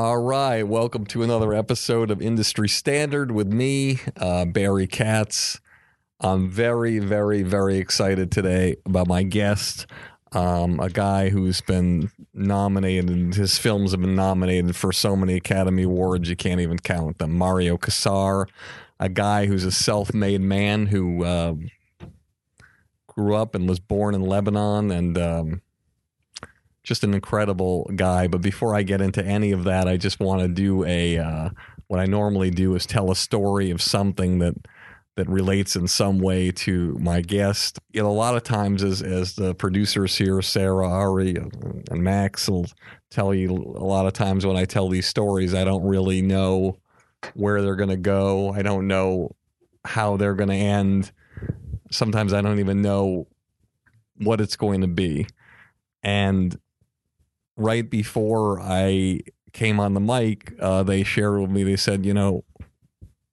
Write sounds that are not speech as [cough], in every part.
All right, welcome to another episode of Industry Standard with me, uh, Barry Katz. I'm very, very, very excited today about my guest, um, a guy who's been nominated, and his films have been nominated for so many Academy Awards you can't even count them. Mario Kassar, a guy who's a self-made man who uh, grew up and was born in Lebanon and. Um, just an incredible guy. But before I get into any of that, I just want to do a uh, what I normally do is tell a story of something that that relates in some way to my guest. You know, a lot of times as as the producers here, Sarah, Ari, and Max will tell you a lot of times when I tell these stories, I don't really know where they're going to go. I don't know how they're going to end. Sometimes I don't even know what it's going to be. And right before I came on the mic, uh, they shared with me, they said, you know,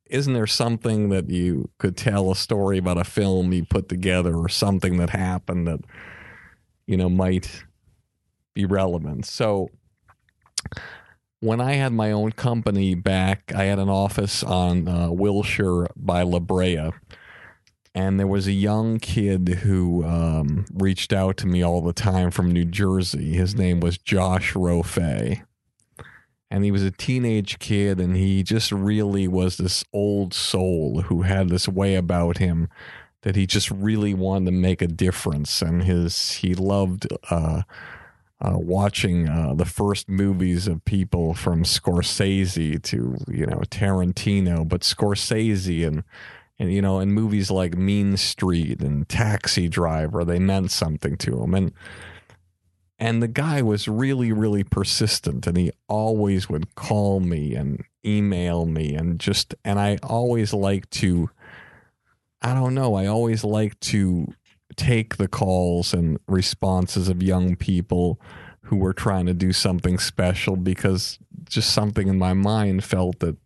isn't there something that you could tell a story about a film you put together or something that happened that, you know, might be relevant? So when I had my own company back, I had an office on uh, Wilshire by La Brea and there was a young kid who um, reached out to me all the time from New Jersey. His name was Josh Rofe. And he was a teenage kid, and he just really was this old soul who had this way about him that he just really wanted to make a difference. And his he loved uh, uh, watching uh, the first movies of people from Scorsese to you know Tarantino, but Scorsese and and you know in movies like mean street and taxi driver they meant something to him. And and the guy was really really persistent and he always would call me and email me and just and i always like to i don't know i always like to take the calls and responses of young people who were trying to do something special because just something in my mind felt that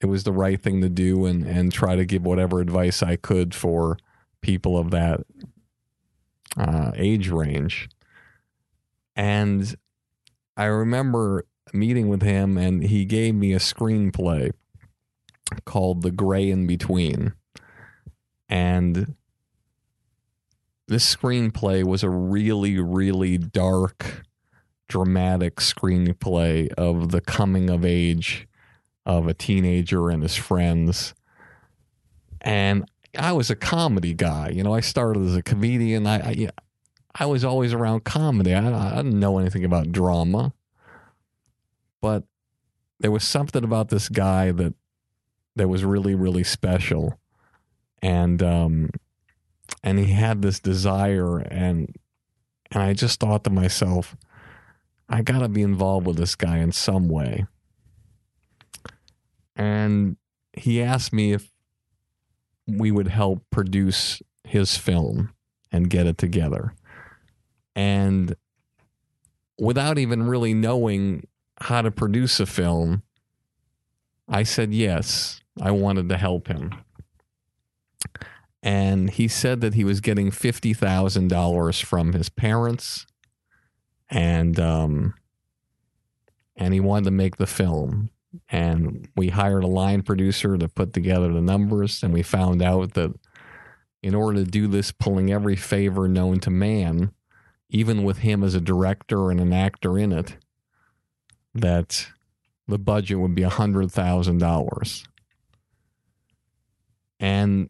it was the right thing to do and and try to give whatever advice I could for people of that uh, age range. And I remember meeting with him, and he gave me a screenplay called "The Gray in Between," and this screenplay was a really, really dark, dramatic screenplay of the coming of age of a teenager and his friends and I was a comedy guy. You know, I started as a comedian. I I, I was always around comedy. I, I didn't know anything about drama, but there was something about this guy that that was really really special, and um, and he had this desire, and and I just thought to myself, I got to be involved with this guy in some way, and he asked me if we would help produce his film and get it together. And without even really knowing how to produce a film, I said yes. I wanted to help him. And he said that he was getting $50,000 from his parents and um, and he wanted to make the film and we hired a line producer to put together the numbers and we found out that in order to do this pulling every favor known to man even with him as a director and an actor in it that the budget would be a hundred thousand dollars. And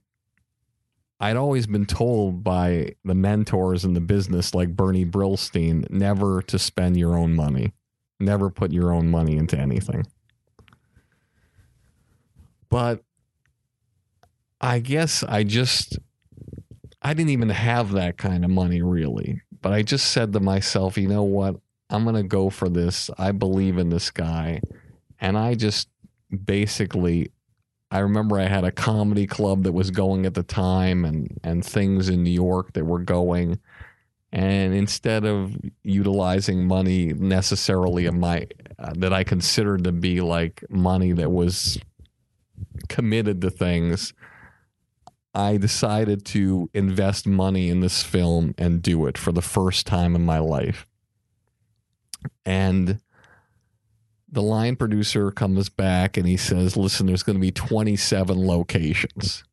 I'd always been told by the mentors in the business like Bernie Brillstein never to spend your own money. Never put your own money into anything but I guess I just I didn't even have that kind of money really. But I just said to myself, you know what? I'm going to go for this. I believe in this guy. And I just basically I remember I had a comedy club that was going at the time and and things in New York that were going and instead of utilizing money necessarily of my uh, that I considered to be like money that was committed to things, I decided to invest money in this film and do it for the first time in my life. And the line producer comes back and he says, Listen, there's going to be 27 locations.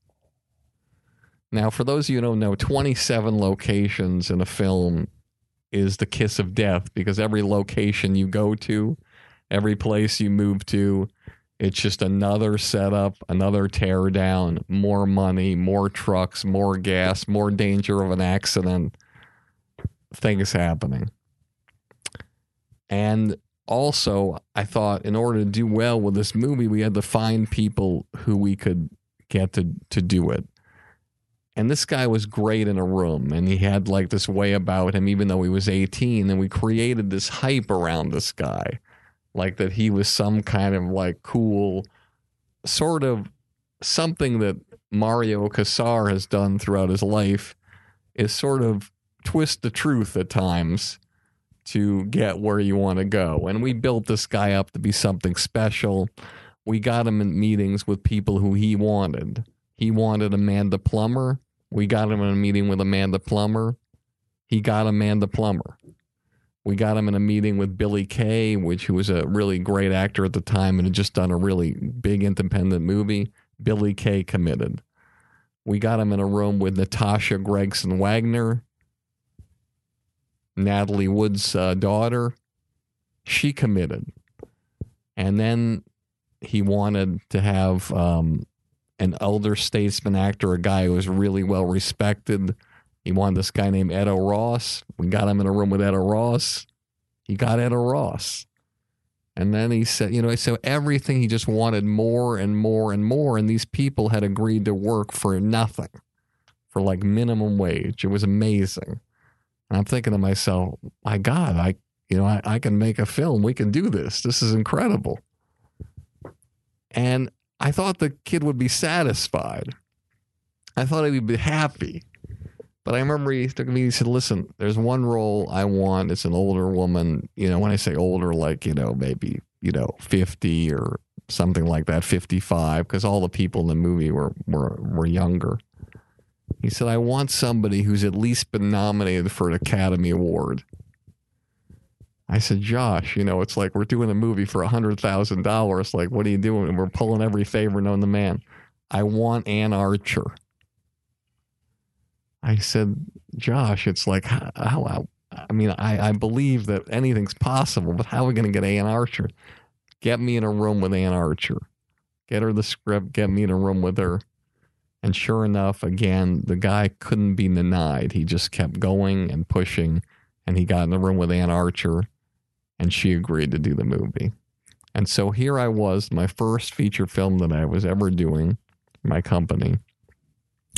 Now, for those of you who don't know, 27 locations in a film is the kiss of death because every location you go to, every place you move to, it's just another setup, another tear down, more money, more trucks, more gas, more danger of an accident, things happening. And also, I thought in order to do well with this movie, we had to find people who we could get to, to do it. And this guy was great in a room, and he had like this way about him, even though he was 18. And we created this hype around this guy like that he was some kind of like cool sort of something that Mario Kassar has done throughout his life is sort of twist the truth at times to get where you want to go. And we built this guy up to be something special. We got him in meetings with people who he wanted. He wanted Amanda Plummer. We got him in a meeting with Amanda Plummer. He got Amanda Plummer. We got him in a meeting with Billy Kay, which who was a really great actor at the time and had just done a really big independent movie. Billy Kay committed. We got him in a room with Natasha Gregson Wagner, Natalie Wood's uh, daughter. She committed. And then he wanted to have um, an elder statesman actor, a guy who was really well respected he wanted this guy named Edo Ross. We got him in a room with Edo Ross. He got Edo Ross. And then he said, you know, so everything he just wanted more and more and more. And these people had agreed to work for nothing, for like minimum wage. It was amazing. And I'm thinking to myself, my God, I, you know, I, I can make a film. We can do this. This is incredible. And I thought the kid would be satisfied. I thought he'd be happy. But I remember he took me. He said, "Listen, there's one role I want. It's an older woman. You know, when I say older, like you know, maybe you know, fifty or something like that, fifty-five, because all the people in the movie were were were younger." He said, "I want somebody who's at least been nominated for an Academy Award." I said, Josh, you know, it's like we're doing a movie for a hundred thousand dollars. Like, what are you doing? We're pulling every favor known to man. I want Anne Archer. I said, Josh, it's like how, how I mean, I, I believe that anything's possible, but how are we going to get Anne Archer? Get me in a room with Anne Archer. Get her the script. Get me in a room with her. And sure enough, again, the guy couldn't be denied. He just kept going and pushing. And he got in the room with Anne Archer, and she agreed to do the movie. And so here I was, my first feature film that I was ever doing, my company.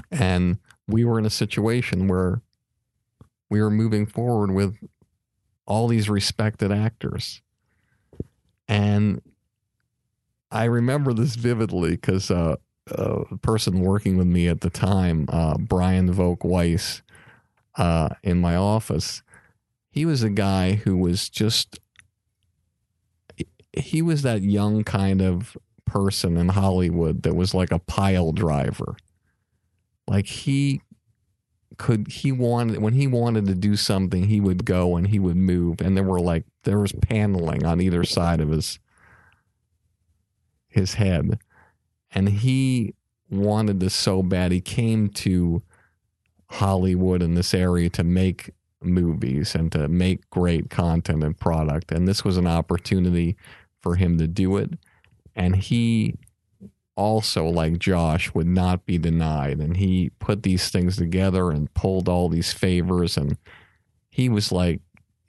And we were in a situation where we were moving forward with all these respected actors. And I remember this vividly because uh, a person working with me at the time, uh, Brian Volk-Weiss, uh, in my office, he was a guy who was just, he was that young kind of person in Hollywood that was like a pile driver. Like he could he wanted when he wanted to do something he would go and he would move. And there were like there was paneling on either side of his his head. And he wanted this so bad he came to Hollywood in this area to make movies and to make great content and product. And this was an opportunity for him to do it. And he also like Josh would not be denied. And he put these things together and pulled all these favors. And he was like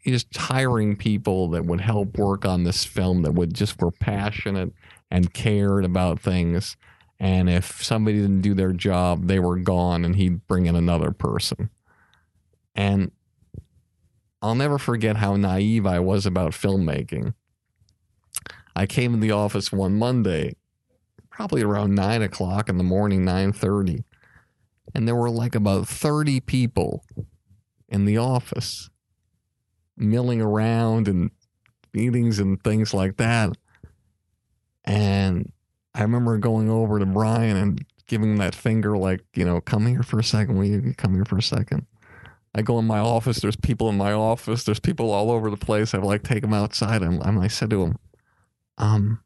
just hiring people that would help work on this film that would just were passionate and cared about things. And if somebody didn't do their job they were gone and he'd bring in another person. And I'll never forget how naive I was about filmmaking. I came in the office one Monday probably around nine o'clock in the morning, nine thirty, and there were like about thirty people in the office, milling around and meetings and things like that. And I remember going over to Brian and giving him that finger, like, you know, come here for a second. Will you come here for a second? I go in my office. There's people in my office. There's people all over the place. I like take them outside. And I said to him, um,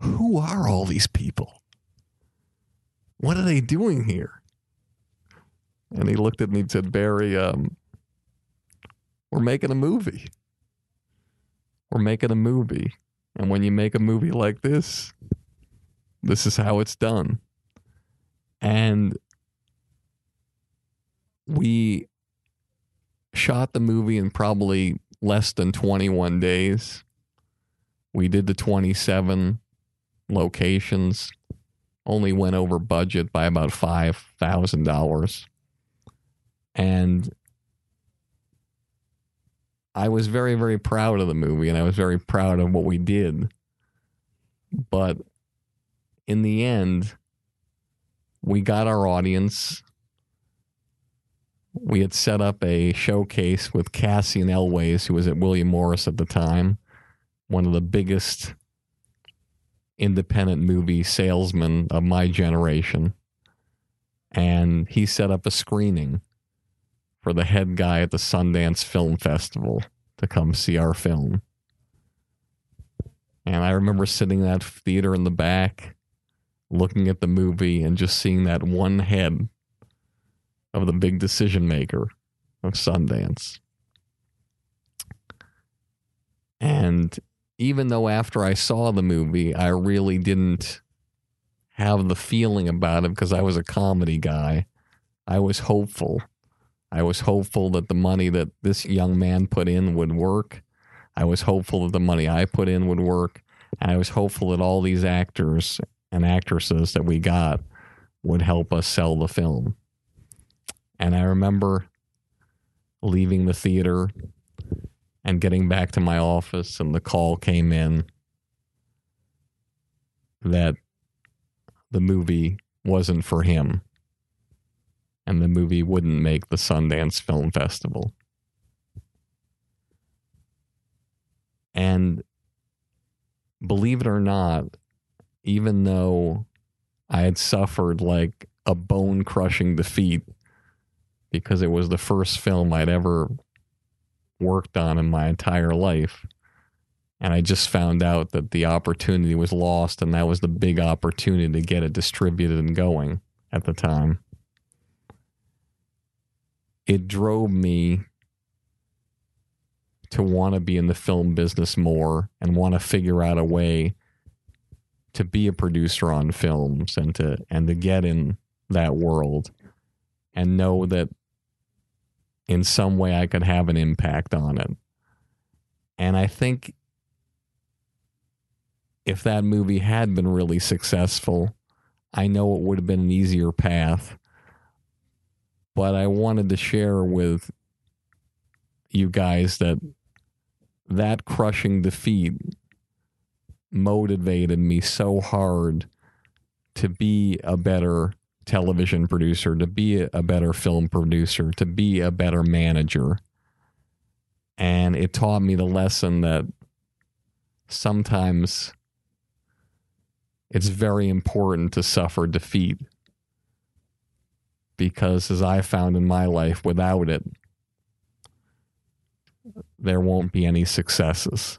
who are all these people? What are they doing here? And he looked at me and said, Barry, um, we're making a movie. We're making a movie. And when you make a movie like this, this is how it's done. And we shot the movie in probably less than 21 days. We did the 27 locations, only went over budget by about $5,000. And I was very, very proud of the movie and I was very proud of what we did. But in the end, we got our audience. We had set up a showcase with Cassian Elwes, who was at William Morris at the time, one of the biggest independent movie salesman of my generation. And he set up a screening for the head guy at the Sundance Film Festival to come see our film. And I remember sitting in that theater in the back, looking at the movie and just seeing that one head of the big decision maker of Sundance. And even though after I saw the movie, I really didn't have the feeling about it because I was a comedy guy, I was hopeful. I was hopeful that the money that this young man put in would work. I was hopeful that the money I put in would work. And I was hopeful that all these actors and actresses that we got would help us sell the film. And I remember leaving the theater and getting back to my office, and the call came in that the movie wasn't for him and the movie wouldn't make the Sundance Film Festival. And believe it or not, even though I had suffered like a bone crushing defeat because it was the first film I'd ever worked on in my entire life. And I just found out that the opportunity was lost, and that was the big opportunity to get it distributed and going at the time. It drove me to want to be in the film business more and want to figure out a way to be a producer on films and to and to get in that world and know that in some way I could have an impact on it. And I think if that movie had been really successful, I know it would have been an easier path. But I wanted to share with you guys that that crushing defeat motivated me so hard to be a better television producer, to be a better film producer, to be a better manager. And it taught me the lesson that sometimes it's very important to suffer defeat. Because as I found in my life, without it, there won't be any successes.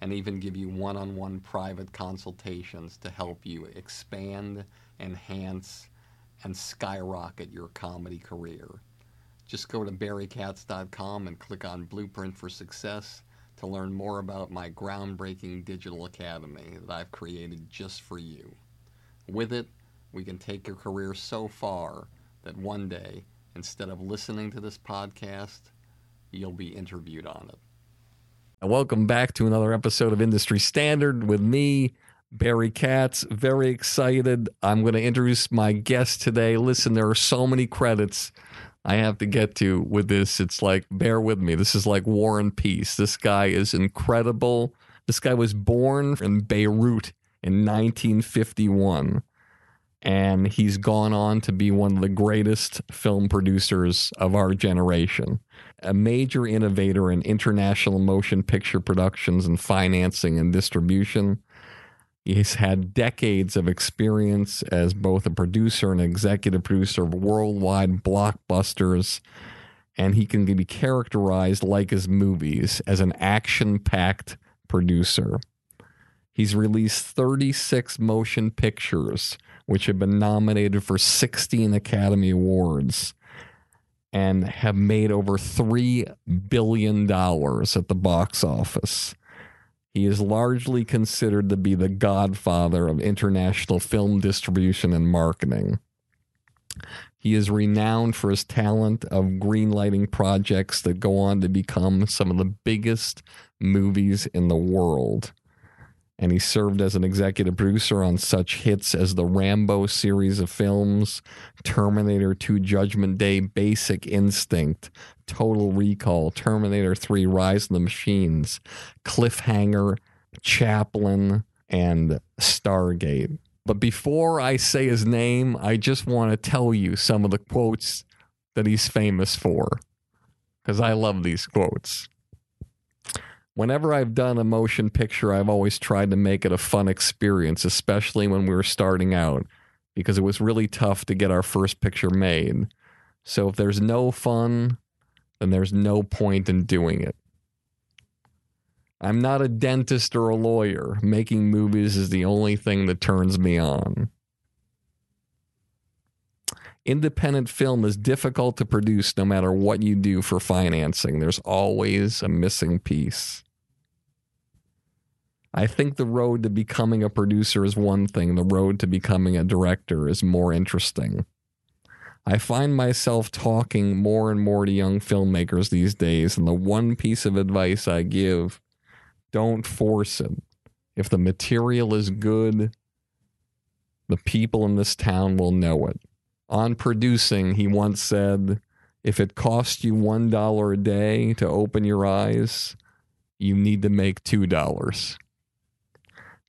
and even give you one on one private consultations to help you expand, enhance, and skyrocket your comedy career. Just go to barrykatz.com and click on Blueprint for Success to learn more about my groundbreaking digital academy that I've created just for you. With it, we can take your career so far that one day, instead of listening to this podcast, you'll be interviewed on it. And welcome back to another episode of Industry Standard with me, Barry Katz. Very excited. I'm going to introduce my guest today. Listen, there are so many credits I have to get to with this. It's like, bear with me. This is like War and Peace. This guy is incredible. This guy was born in Beirut in 1951 and he's gone on to be one of the greatest film producers of our generation. A major innovator in international motion picture productions and financing and distribution. He's had decades of experience as both a producer and executive producer of worldwide blockbusters, and he can be characterized, like his movies, as an action packed producer. He's released 36 motion pictures which have been nominated for 16 Academy Awards and have made over $3 billion at the box office. He is largely considered to be the godfather of international film distribution and marketing. He is renowned for his talent of greenlighting projects that go on to become some of the biggest movies in the world and he served as an executive producer on such hits as the Rambo series of films, Terminator 2 Judgment Day, Basic Instinct, Total Recall, Terminator 3 Rise of the Machines, Cliffhanger, Chaplin, and Stargate. But before I say his name, I just want to tell you some of the quotes that he's famous for, because I love these quotes whenever I've done a motion picture, I've always tried to make it a fun experience, especially when we were starting out, because it was really tough to get our first picture made. So if there's no fun, then there's no point in doing it. I'm not a dentist or a lawyer. Making movies is the only thing that turns me on. Independent film is difficult to produce no matter what you do for financing. There's always a missing piece. I think the road to becoming a producer is one thing, the road to becoming a director is more interesting. I find myself talking more and more to young filmmakers these days, and the one piece of advice I give don't force it. If the material is good, the people in this town will know it. On producing, he once said, if it costs you $1 a day to open your eyes, you need to make $2.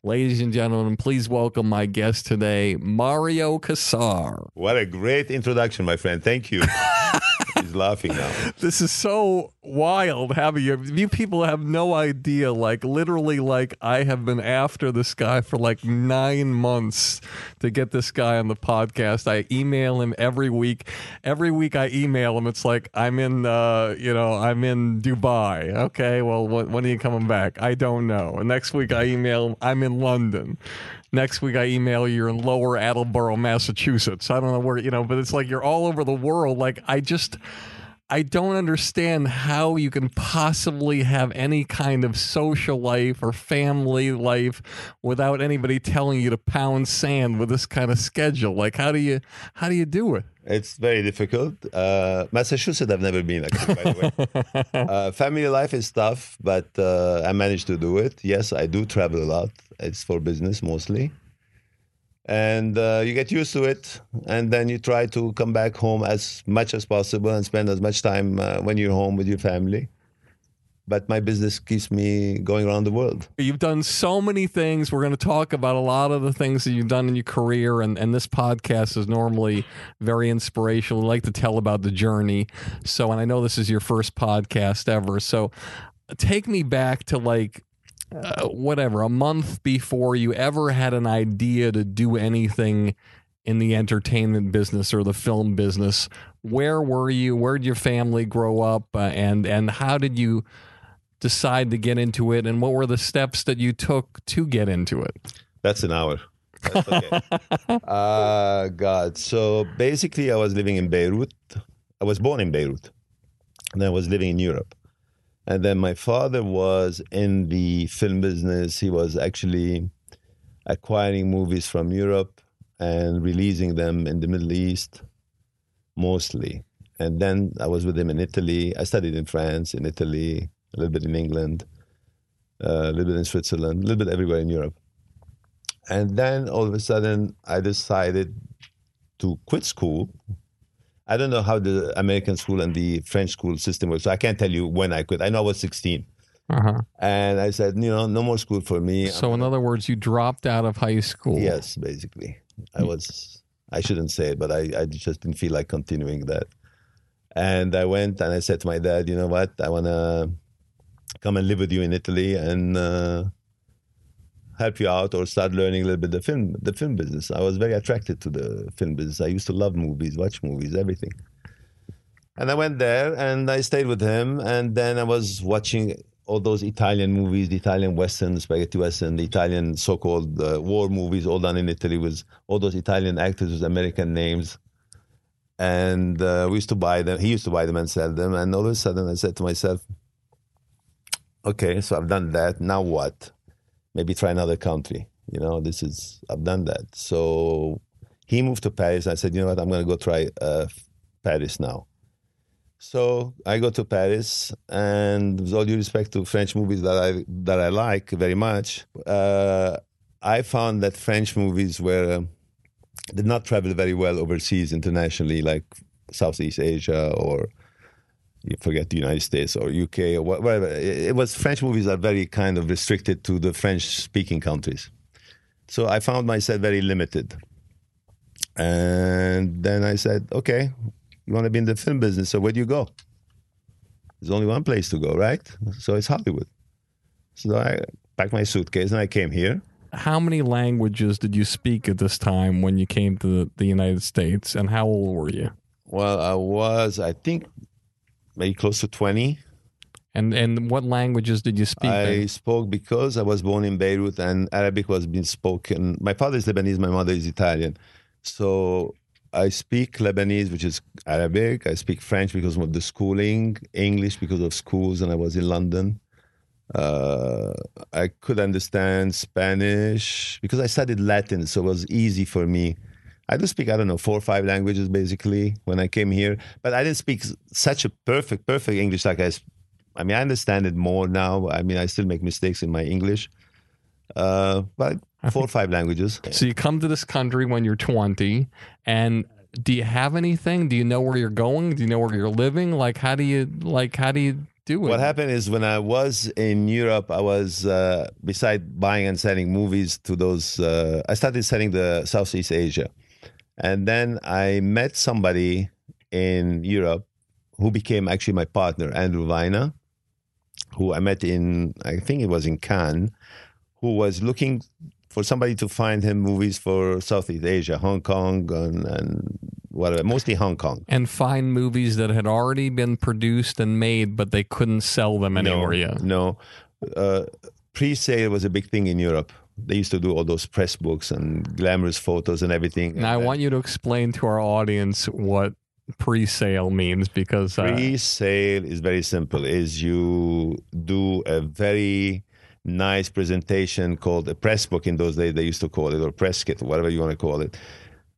Ladies and gentlemen, please welcome my guest today, Mario Kassar. What a great introduction, my friend. Thank you. [laughs] He's laughing now. [laughs] This is so wild having you. You people have no idea. Like, literally, like, I have been after this guy for like nine months to get this guy on the podcast. I email him every week. Every week I email him. It's like, I'm in, uh, you know, I'm in Dubai. Okay, well, when, when are you coming back? I don't know. And next week I email him, I'm in London. Next week I email you, you're in Lower Attleboro, Massachusetts. I don't know where, you know, but it's like you're all over the world. Like, I just. I don't understand how you can possibly have any kind of social life or family life without anybody telling you to pound sand with this kind of schedule. Like, how do you how do you do it? It's very difficult. Uh, Massachusetts, I've never been, actually, by the way. [laughs] uh, family life is tough, but uh, I managed to do it. Yes, I do travel a lot. It's for business mostly. And uh, you get used to it, and then you try to come back home as much as possible and spend as much time uh, when you're home with your family. But my business keeps me going around the world. You've done so many things. We're going to talk about a lot of the things that you've done in your career, and, and this podcast is normally very inspirational. We like to tell about the journey. So, and I know this is your first podcast ever. So, take me back to like uh, whatever, a month before you ever had an idea to do anything in the entertainment business or the film business. Where were you? Where did your family grow up? Uh, and and how did you decide to get into it? And what were the steps that you took to get into it? That's an hour. That's okay. [laughs] uh, God. So basically, I was living in Beirut. I was born in Beirut, and I was living in Europe. And then my father was in the film business. He was actually acquiring movies from Europe and releasing them in the Middle East mostly. And then I was with him in Italy. I studied in France, in Italy, a little bit in England, uh, a little bit in Switzerland, a little bit everywhere in Europe. And then all of a sudden, I decided to quit school. I don't know how the American school and the French school system works. So I can't tell you when I quit. I know I was 16. Uh-huh. And I said, you know, no more school for me. So, in other words, you dropped out of high school. Yes, basically. I was, I shouldn't say it, but I, I just didn't feel like continuing that. And I went and I said to my dad, you know what? I want to come and live with you in Italy and uh, help you out or start learning a little bit the film the film business. I was very attracted to the film business. I used to love movies, watch movies, everything. And I went there and I stayed with him. And then I was watching all those Italian movies, the Italian Western, spaghetti Western, the Italian so-called uh, war movies, all done in Italy with all those Italian actors with American names. And uh, we used to buy them. He used to buy them and sell them. And all of a sudden, I said to myself, "Okay, so I've done that. Now what? Maybe try another country. You know, this is I've done that." So he moved to Paris. I said, "You know what? I'm going to go try uh, Paris now." So I go to Paris, and with all due respect to French movies that I that I like very much, uh, I found that French movies were um, did not travel very well overseas internationally, like Southeast Asia or you forget the United States or UK or whatever. It, was French movies are very kind of restricted to the French speaking countries. So I found myself very limited. And then I said, okay, you want to be in the film business, so where do you go? There's only one place to go, right? So it's Hollywood. So I packed my suitcase and I came here. How many languages did you speak at this time when you came to the United States, and how old were you? Well, I was, I think, maybe close to 20. And and what languages did you speak? I then? spoke because I was born in Beirut and Arabic was being spoken. My father is Lebanese, my mother is Italian. So I speak Lebanese, which is Arabic. I speak French because of the schooling, English because of schools, and I was in London. Uh, I could understand Spanish because I studied Latin, so it was easy for me. I do speak, I don't know, four or five languages basically when I came here, but I didn't speak such a perfect, perfect English like I. I mean, I understand it more now. I mean, I still make mistakes in my English, uh, but four or five languages. So you come to this country when you're 20, and do you have anything? Do you know where you're going? Do you know where you're living? Like, how do you like? How do you do it? What happened is when I was in Europe, I was uh, beside buying and selling movies to those. Uh, I started selling the Southeast Asia, and then I met somebody in Europe who became actually my partner, Andrew Vajna, who I met in I think it was in Cannes, who was looking for somebody to find him movies for Southeast Asia, Hong Kong, and, and whatever, mostly Hong Kong. and find movies that had already been produced and made, but they couldn't sell them anywhere yet. No. Uh, pre-sale was a big thing in Europe. They used to do all those press books and glamorous photos and everything. Now I want you to explain to our audience what pre-sale means because uh, pre-sale is very simple. Is you do a very nice presentation called a press book in those days they used to call it or press kit whatever you want to call it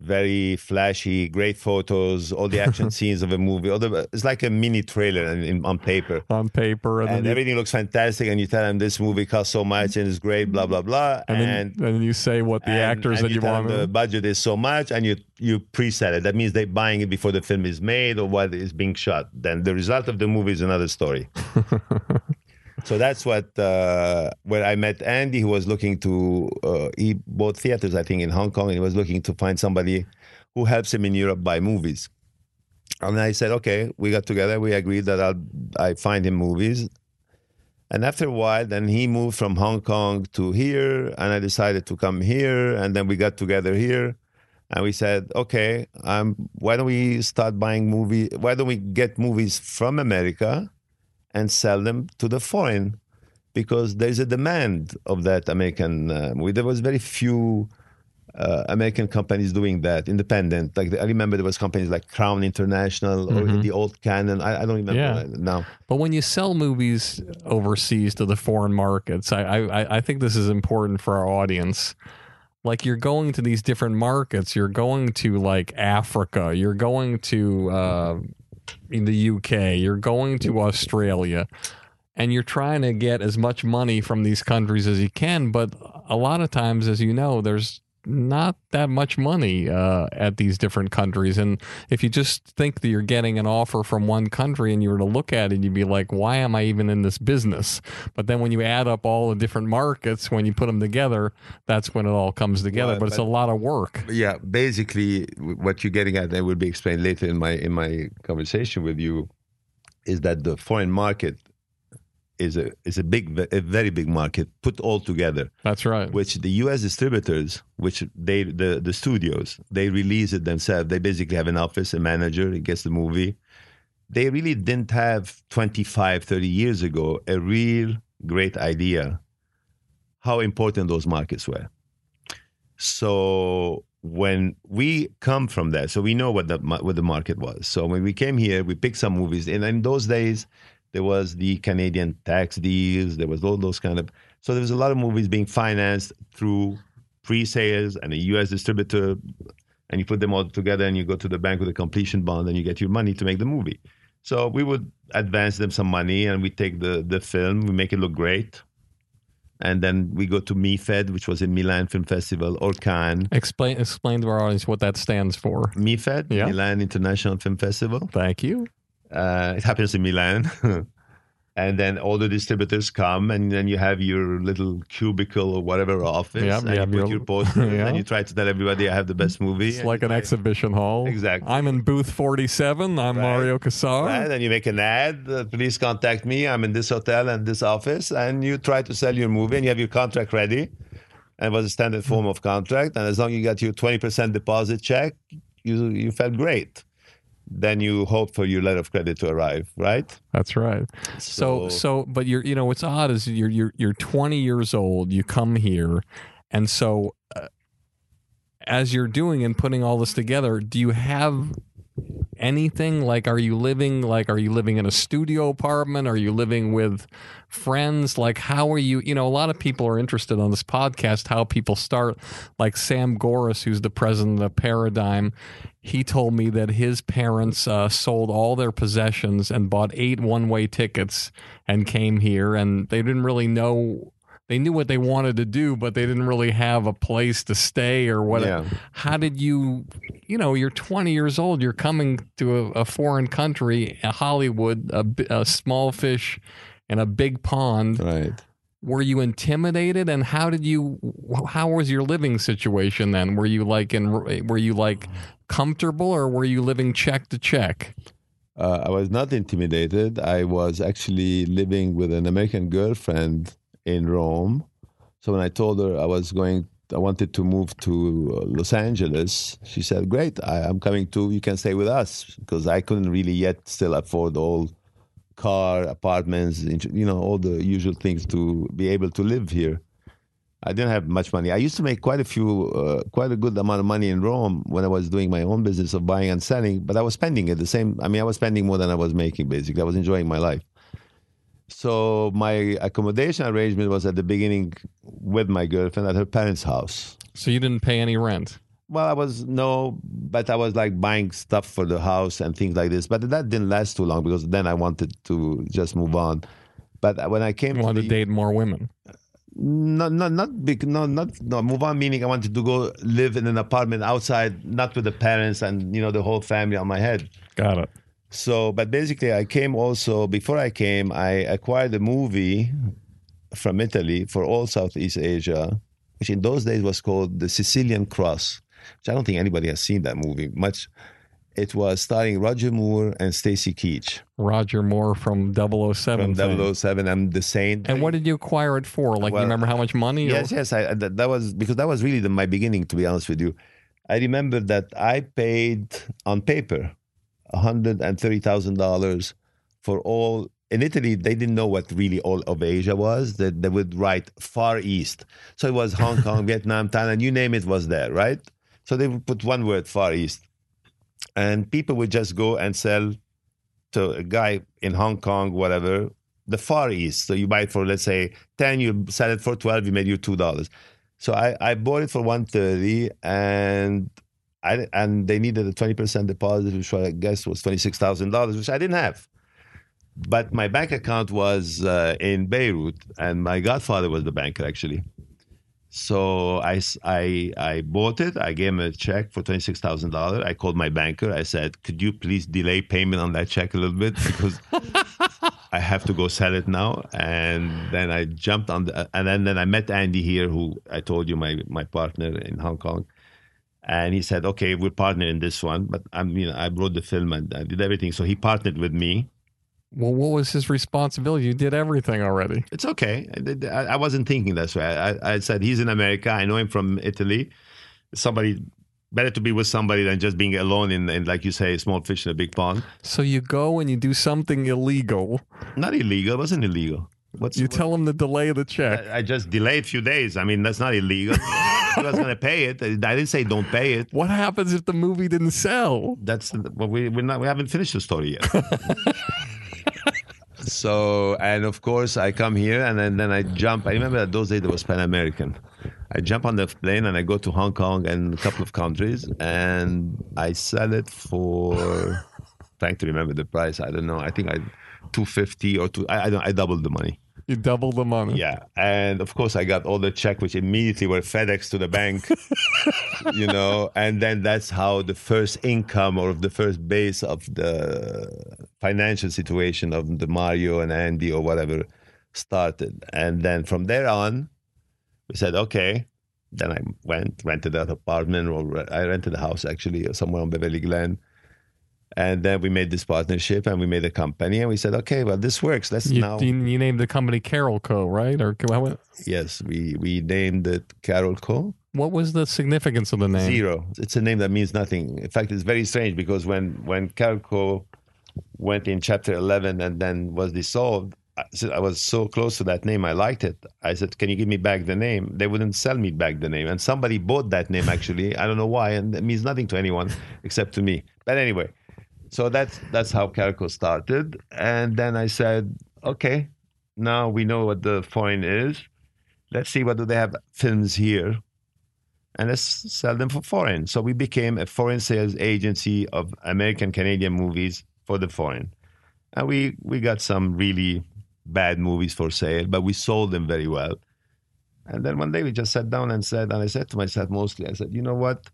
very flashy great photos all the action [laughs] scenes of a movie all the, it's like a mini trailer in, in, on paper. On paper, and, and then you, everything looks fantastic and you tell them this movie costs so much and it's great blah blah blah and, then, and and you say what the and- actors and that you, tell want. the budget is so much and you you pre-sell it. That means they're buying it before the film is made or while it's being shot. Then the result of the movie is another story [laughs] so that's what uh, where i met andy who was looking to uh, he bought theaters i think in hong kong and he was looking to find somebody who helps him in europe buy movies and i said okay we got together we agreed that i'll i find him movies and after a while, then he moved from Hong Kong to here, and I decided to come here. And then we got together here, and we said, okay, um, why don't we start buying movie? Why don't we get movies from America and sell them to the foreign? Because there's a demand of that American uh, movie. There was very few uh, American companies doing that, independent. Like I remember there was companies like Crown International or the old Cannon. I, I don't remember Yeah. now. But when you sell movies overseas to the foreign markets, I, I I think this is important for our audience. Like you're going to these different markets, you're going to like Africa, you're going to uh, in the UK, you're going to Australia, and you're trying to get as much money from these countries as you can. But a lot of times, as you know, there's not that much money uh, at these different countries. And if you just think that you're getting an offer from one country and you were to look at it, you'd be like, why am I even in this business? But then when you add up all the different markets, when you put them together, that's when it all comes together. Well, but it's a lot of work. yeah basically what you're getting at and it will be explained later in my in my conversation with you is that the foreign market is a is a big a very big market put all together. That's right. which the US distributors which they the the studios they release it themselves. They basically have an office a manager he gets the movie. They really didn't have 25 30 years ago a real great idea how important those markets were. So when we come from there, so we know what the what the market was. So when we came here, we picked some movies, and in those days, there was the Canadian tax deals. There was all those kind of. So there was a lot of movies being financed through pre-sales and a U.S. distributor, and you put them all together, and you go to the bank with a completion bond, and you get your money to make the movie. So we would advance them some money, and we take the the film, we make it look great, and then we go to MIFED, which was in Milan Film Festival, or Cannes. Explain explain to our audience what that stands for. MIFED, Yeah. Milan International Film Festival. Thank you. Uh, it happens in Milan. [laughs] and then all the distributors come, and then you have your little cubicle or whatever office, Yeah, and you you, put your- posters, [laughs] Yeah. and you try to tell everybody I have the best movie. It's like an exhibition hall. Exactly. I'm in booth 47. I'm Right. Mario Kassar. Right, and you make an ad. Uh, please contact me. I'm in this hotel and this office, and you try to sell your movie, and you have your contract ready. And it was a standard form of contract, and as long as you got your twenty percent deposit check, you you felt great. Then you hope for your letter of credit to arrive, right? That's right. So, So- so, but you're, you know, what's odd is you're, you're, you're 20 years old. You come here, and so uh, as you're doing and putting all this together, do you have anything? Like, are you living like are you living in a studio apartment? Are you living with friends? Like, how are you? You know, a lot of people are interested on this podcast how people start. Like Sam Gores, who's the president of Paradigm, he told me that his parents uh, sold all their possessions and bought eight one-way tickets and came here, and they didn't really know. They knew what they wanted to do, but they didn't really have a place to stay or what. Yeah. How did you? You know, you're 20 years old. You're coming to a, a foreign country, a Hollywood, a, a small fish in a big pond Right. were you intimidated and how did you how was your living situation then were you like in were you like comfortable or were you living check to check Uh, I was not intimidated. I was actually living with an American girlfriend in Rome. So when I told her I was going, I wanted to move to uh, Los Angeles, she said, Great, I, I'm coming too. You can stay with us. Because I couldn't really yet still afford all car, apartments, you know, all the usual things to be able to live here. I didn't have much money. I used to make quite a few, uh, quite a good amount of money in Rome when I was doing my own business of buying and selling, but I was spending it the same. I mean, I was spending more than I was making, basically. I was enjoying my life. So my accommodation arrangement was at the beginning with my girlfriend at her parents' house. so you didn't pay any rent Well, I was no, but I was like buying stuff for the house and things like this. But that didn't last too long because then I wanted to just move on. But when I came you wanted to to date more women not not not big no not no move on meaning I wanted to go live in an apartment outside, not with the parents and you know the whole family on my head. got it So, but basically, I came also before I came. I acquired a movie from Italy for all Southeast Asia, which in those days was called The Sicilian Cross. Which I don't think anybody has seen that movie much. It was starring Roger Moore and Stacy Keach roger moore from 007 from fame. 007. I'm the Saint. and what did you acquire it for like Well, you remember how much money or- Yes, yes. I, uh, that, that was because that was really the, my beginning. To be honest with you, I remember that I paid on paper one hundred and thirty thousand dollars for all. In Italy, they didn't know what really all of Asia was. That they, would write Far East, so it was Hong Kong, [laughs] Vietnam, Thailand, you name it was there, right? So they would put one word, Far East, and people would just go and sell to a guy in Hong Kong, whatever, the Far East. So you buy it for let's say ten, you sell it for twelve, you made you two dollars. So I, I bought it for one thirty, and I and they needed a twenty percent deposit, which I guess was twenty six thousand dollars, which I didn't have. But my bank account was uh, in Beirut, and my godfather was the banker actually. So I I bought it. I gave him a check for twenty six thousand dollars. I called my banker. I said, "Could you please delay payment on that check a little bit because [laughs] I have to go sell it now." And then I jumped on the, and then, then I met Andy here, who I told you my my partner in Hong Kong. And he said, "Okay, we're partner in this one, but I'm, you know, I wrote the film and I did everything." So he partnered with me. Well what was his responsibility you did everything already It's okay. I, I wasn't thinking that way. I, I said he's in America. I know him from Italy. Somebody better to be with somebody than just being alone in, in like you say, small fish in a big pond. so you go and you do something illegal Not illegal. It wasn't illegal. What's you what- tell him to delay the check I I just delayed a few days. I mean, that's not illegal. [laughs] he was going to pay it. I didn't say don't pay it. what happens if the movie didn't sell That's well, we we're not we haven't finished the story yet. [laughs] so and of course I come here and then, then I jump. I remember that those days there was Pan American. I jump on the plane and I go to Hong Kong and a couple of countries and I sell it for trying to remember the price. I don't know. I think I two fifty or two. I I, don't, I doubled the money. You double the money Yeah, and of course I got all the check, which immediately were FedEx to the bank, [laughs] you know, and then that's how the first income or the first base of the financial situation of the Mario and Andy or whatever started, and then from there on, we said okay. Then I went rented that apartment, or I rented a house actually somewhere on Beverly Glen. And then we made this partnership and we made a company and we said, okay, well, this works. Let's You, now. you, you named the company Carolco. Right? Or Yes, we we named it Carolco. what was the significance of the name? Zero. It's a name that means nothing. In fact, it's very strange because when when Carolco. went in Chapter Eleven and then was dissolved, I, said I was so close to that name. I liked it. I said, "Can you give me back the name?" They wouldn't sell me back the name, and somebody bought that name actually. I don't know why, and it means nothing to anyone [laughs] except to me. But anyway. So that's that's how Carolco started. And then I said, okay, now we know what the foreign is. Let's see what do they have films here, and let's sell them for foreign. So we became a foreign sales agency of American Canadian movies for the foreign, and we we got some really bad movies for sale, but we sold them very well. And then one day we just sat down and said, and I said to myself mostly, I said, you know what?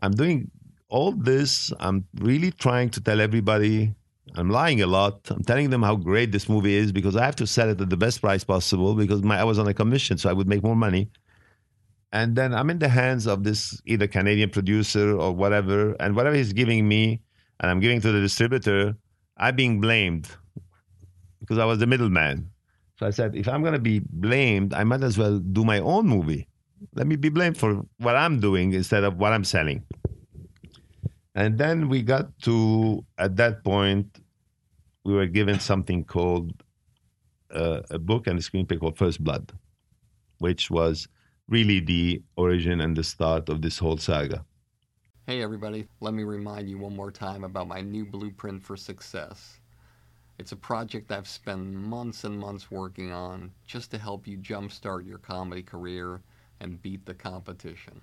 I'm doing all this. I'm really trying to tell everybody. I'm lying a lot. I'm telling them how great this movie is because I have to sell it at the best price possible because my, I was on a commission, so I would make more money. And then I'm in the hands of this either Canadian producer or whatever, and whatever he's giving me, and I'm giving to the distributor, I'm being blamed because I was the middleman. So I said, if I'm going to be blamed, I might as well do my own movie. Let me be blamed for what I'm doing instead of what I'm selling. And then we got to, at that point, we were given something called uh, a book and a screenplay called First Blood, which was really the origin and the start of this whole saga. Hey, everybody, let me remind you one more time about my new blueprint for success. It's a project I've spent months and months working on just to help you jumpstart your comedy career and beat the competition.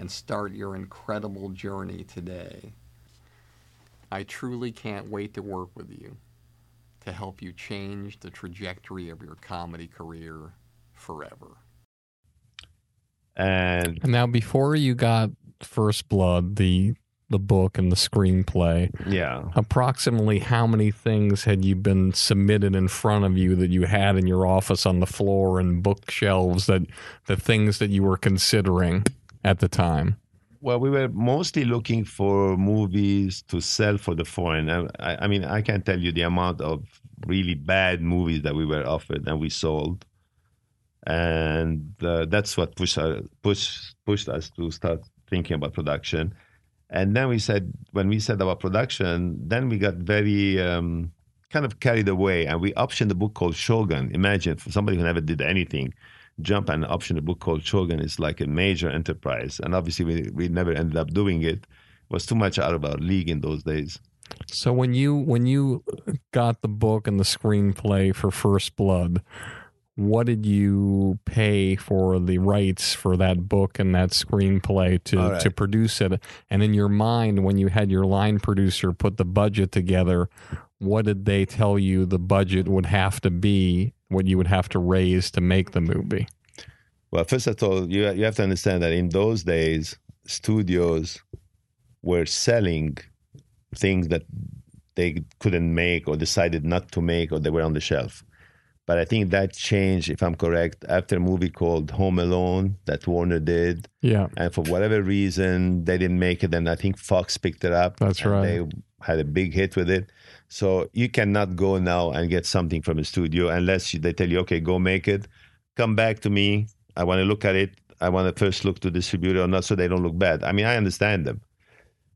and start your incredible journey today. I truly can't wait to work with you to help you change the trajectory of your comedy career forever. And, and now, before you got First Blood, the the book and the screenplay. Yeah. Approximately how many things had you been submitted in front of you that you had in your office on the floor and bookshelves that the things that you were considering at the time? Well, we were mostly looking for movies to sell for the foreign. I, I mean, I can't tell you the amount of really bad movies that we were offered and we sold. And uh, that's what pushed, uh, pushed, pushed us to start thinking about production. And then we said, when we said about production, then we got very um, kind of carried away and we optioned a book called Shogun. Imagine for somebody who never did anything, jump and option a book called Shogun is like a major enterprise. And obviously, we, we never ended up doing it. It was too much out of our league in those days. So when you when you got the book and the screenplay for First Blood, what did you pay for the rights for that book and that screenplay to, right. to produce it? And in your mind, when you had your line producer put the budget together, what did they tell you the budget would have to be, what you would have to raise to make the movie? Well, first of all, you, you have to understand that in those days, studios were selling things that they couldn't make or decided not to make or they were on the shelf. But I think that changed, if I'm correct, after a movie called Home Alone that Warner did. Yeah. And for whatever reason, they didn't make it. And I think Fox picked it up. That's right. They had a big hit with it. So you cannot go now and get something from a studio unless they tell you, okay, go make it. Come back to me. I want to look at it. I want to first look to distributor or not so they don't look bad. I mean, I understand them.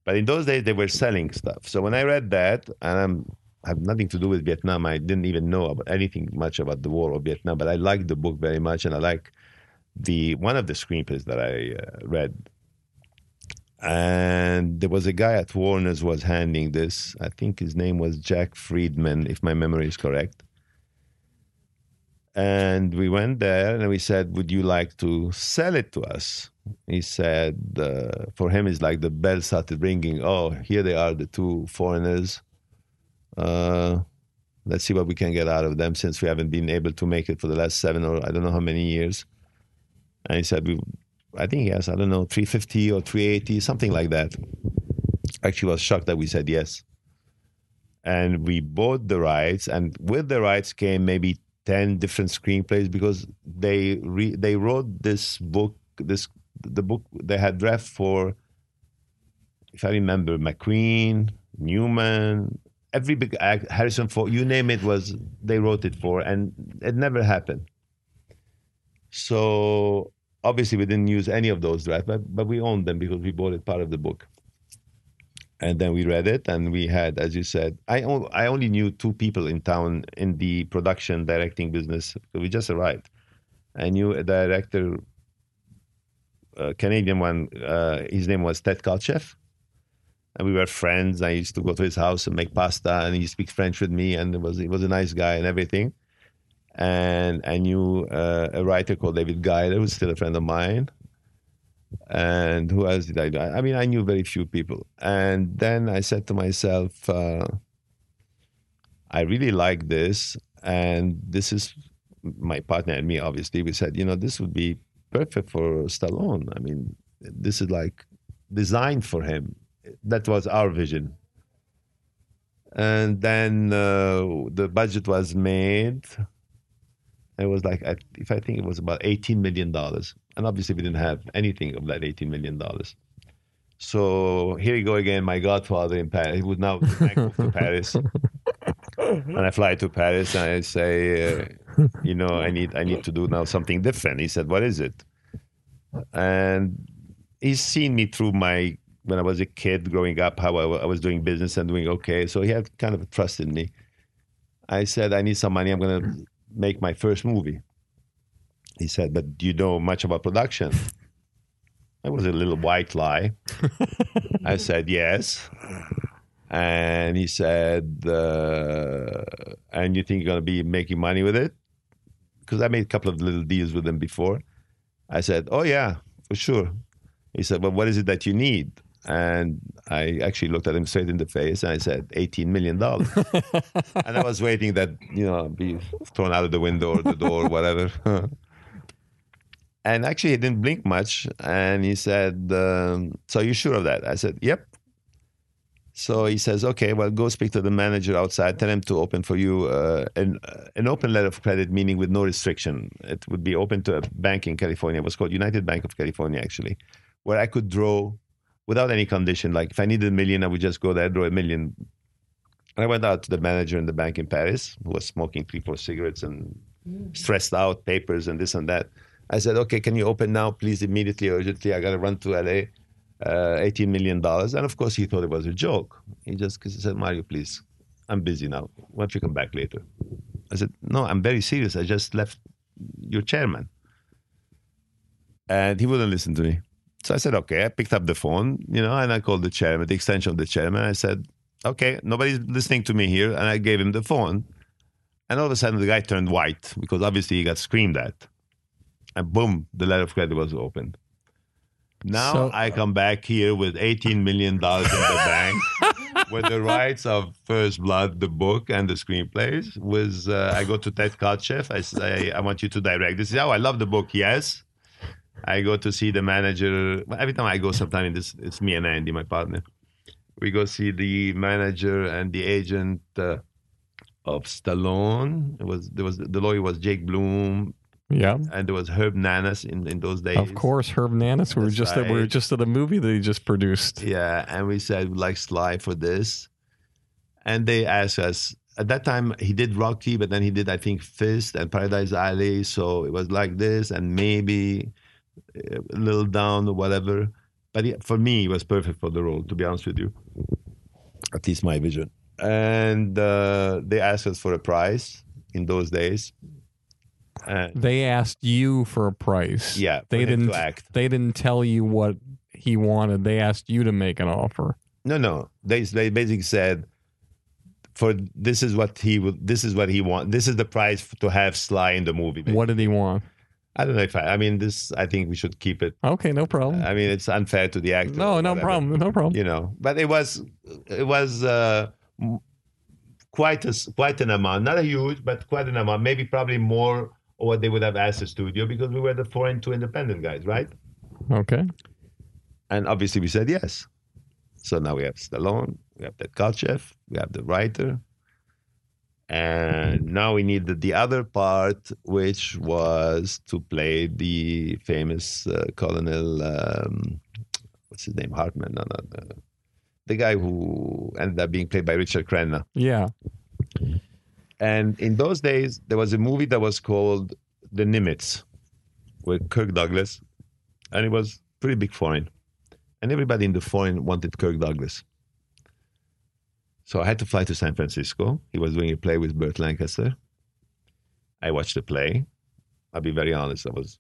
But in those days, they were selling stuff. So when I read that, and I'm have nothing to do with Vietnam. I didn't even know about anything much about the war of Vietnam, but I liked the book very much, and I like the one of the screenplays that I uh, read. And there was a guy at Warner's was handing this. I think his name was Jack Friedman, if my memory is correct. And we went there and we said, "Would you like to sell it to us?" He said, uh, "For him, it's like the bell started ringing. Oh, here they are, the two foreigners." Uh, Let's see what we can get out of them since we haven't been able to make it for the last seven or I don't know how many years. And he said, we, I think he has, I don't know, 350 or 380, something like that. Actually, was shocked that we said yes. And we bought the rights, and with the rights came maybe 10 different screenplays because they re, they wrote this book, this the book they had draft for, if I remember, McQueen, Newman, every big act, Harrison Ford, you name it, was they wrote it for, and it never happened. So obviously we didn't use any of those drafts, but, but we owned them because we bought it part of the book. And then we read it, and we had, as you said, I, only knew two people in town in the production directing business. We just arrived. I knew a director, a Canadian one. Uh, his name was Ted Kotcheff and we were friends. I used to go to his house and make pasta, and he speaks French with me, and it was he was a nice guy and everything. And I knew uh, a writer called David Giler, who's still a friend of mine. And who else did I know? I mean, I knew very few people. And then I said to myself, uh, I really like this, and this is my partner and me. Obviously, we said, you know, this would be perfect for Stallone. I mean, this is like designed for him that was our vision. And then uh, the budget was made. It was like, I- if I think it was about $18 million. And obviously, we didn't have anything of that $18 million. So here you go again, my godfather in Paris. He would now move to Paris. [laughs] and I fly to Paris and I say, uh, you know, I need, I need to do now something different. He said, what is it? And he's seen me through my when I was a kid growing up, how I, I was doing business and doing okay. So he had kind of a trust in me. I said, I need some money. I'm going to make my first movie. He said, but do you know much about production? That was a little white lie. [laughs] I said, yes. And he said, uh, and you think you're going to be making money with it? Because I made a couple of little deals with him before. I said, oh, yeah, for sure. He said, well, what is it that you need? And I actually looked at him straight in the face and I said, $18 million. [laughs] and I was waiting that, you know, be thrown out of the window or the door, whatever. [laughs] and actually, he didn't blink much. And he said, um, So you sure of that? I said, Yep. So he says, okay, well, go speak to the manager outside. Tell him to open for you uh, an, uh, an open letter of credit, meaning with no restriction. It would be open to a bank in California. It was called United Bank of California, actually, where I could draw without any condition. Like if I needed a million, I would just go there, draw a million. And I went out to the manager in the bank in Paris, who was smoking three, four cigarettes and stressed out, papers and this and that. I said, okay, can you open now, please, immediately, urgently? I got to run to LA uh, $18 million. And of course, he thought it was a joke. He just he said, Mario, please, I'm busy now. Why don't you come back later? I said, no, I'm very serious. I just left your chairman. And he wouldn't listen to me. So I said, okay. I picked up the phone, you know, and I called the chairman, the extension of the chairman. I said, okay, nobody's listening to me here. And I gave him the phone. And all of a sudden, the guy turned white because obviously he got screamed at. And boom, the letter of credit was opened. Now So- I come back here with $18 million in the bank [laughs] with the rights of First Blood, the book, and the screenplays. With, uh, I go to Ted Kotcheff. I say, I want you to direct this. Oh, I love the book. Yes. I go to see the manager. Every time I go, sometimes in this, it's me and Andy, my partner. We go see the manager and the agent uh, of Stallone. It was there was the lawyer was Jake Bloom, Yeah. and there was Herb Nanas in, in those days. Of course, Herb Nanas. We were just at, we were just at a movie that he just produced. Yeah, and we said we'd like Sly for this, and they asked us. At that time, he did Rocky, but then he did I think Fist and Paradise Alley. So it was like this, and maybe a little down or whatever. But he- for me, it was perfect for the role. To be honest with you, at least my vision. And uh, they asked us for a price in those days. And They asked you for a price. yeah, They didn't. act. They didn't tell you what he wanted. They asked you to make an offer. No, no. They they basically said, for this is what he would. This is what he want. This is the price to have Sly in the movie. What did he want? I don't know if I. I mean, this. I think we should keep it. Okay, no problem. I mean, it's unfair to the actor. no, no whatever, problem. No problem. You know, but it was it was uh, quite a quite an amount, not a huge, but quite an amount. Maybe probably more what they would have asked the studio because we were the foreign two independent guys, right? Okay. And obviously we said yes. So now we have Stallone, we have Ted Kotcheff, we have the writer, and now we needed the other part, which was to play the famous uh, Colonel, um, what's his name, Hartman, no, no, no, the guy who ended up being played by Richard Crenna. Yeah. And in those days, there was a movie that was called The Nimitz with Kirk Douglas, and it was pretty big foreign. And everybody in the foreign wanted Kirk Douglas. So I had to fly to San Francisco. He was doing a play with Burt Lancaster. I watched the play. I'll be very honest, I was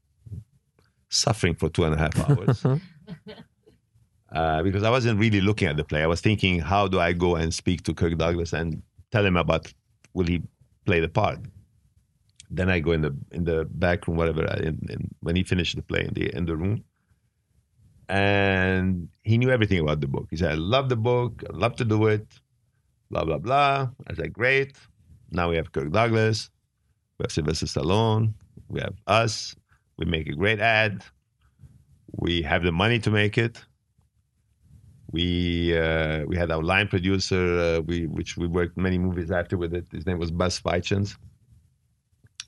suffering for two and a half hours. [laughs] uh, because I wasn't really looking at the play. I was thinking, how do I go and speak to Kirk Douglas and tell him about will he play the part? Then I go in the in the back room, whatever. uh, In, in, when he finished the play in the in the room, and he knew everything about the book. He said, "I love the book. I love to do it." Blah blah blah. I said, "Great." Now we have Kirk Douglas, we have Sylvester Stallone, we have us. We make a great ad. We have the money to make it. We uh, we had our line producer, uh, we which we worked many movies after with it. His name was Buzz Feitshans.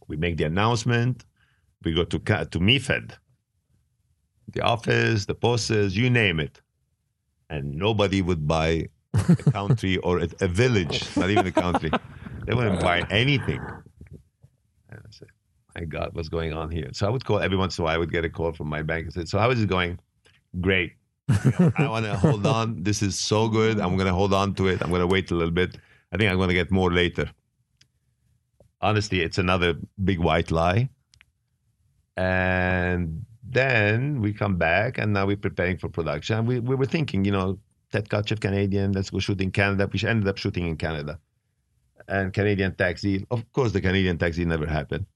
We make the announcement. We go to to MIFED, the office, the posters, you name it, and nobody would buy a country or a, a village, not even a country. They wouldn't buy anything. And I said, "My God, what's going on here?" So I would call every once in a while. I would get a call from my bank and say, "So how is it going?" Great. [laughs] I want to hold on. This is so good. I'm going to hold on to it. I'm going to wait a little bit. I think I'm going to get more later. Honestly, it's another big white lie. And then we come back, and now we're preparing for production. We, we were thinking, you know, Ted Kotcheff, Canadian, let's go shoot in Canada. We ended up shooting in Canada. And Canadian Taxi. Of course, the Canadian Taxi never happened.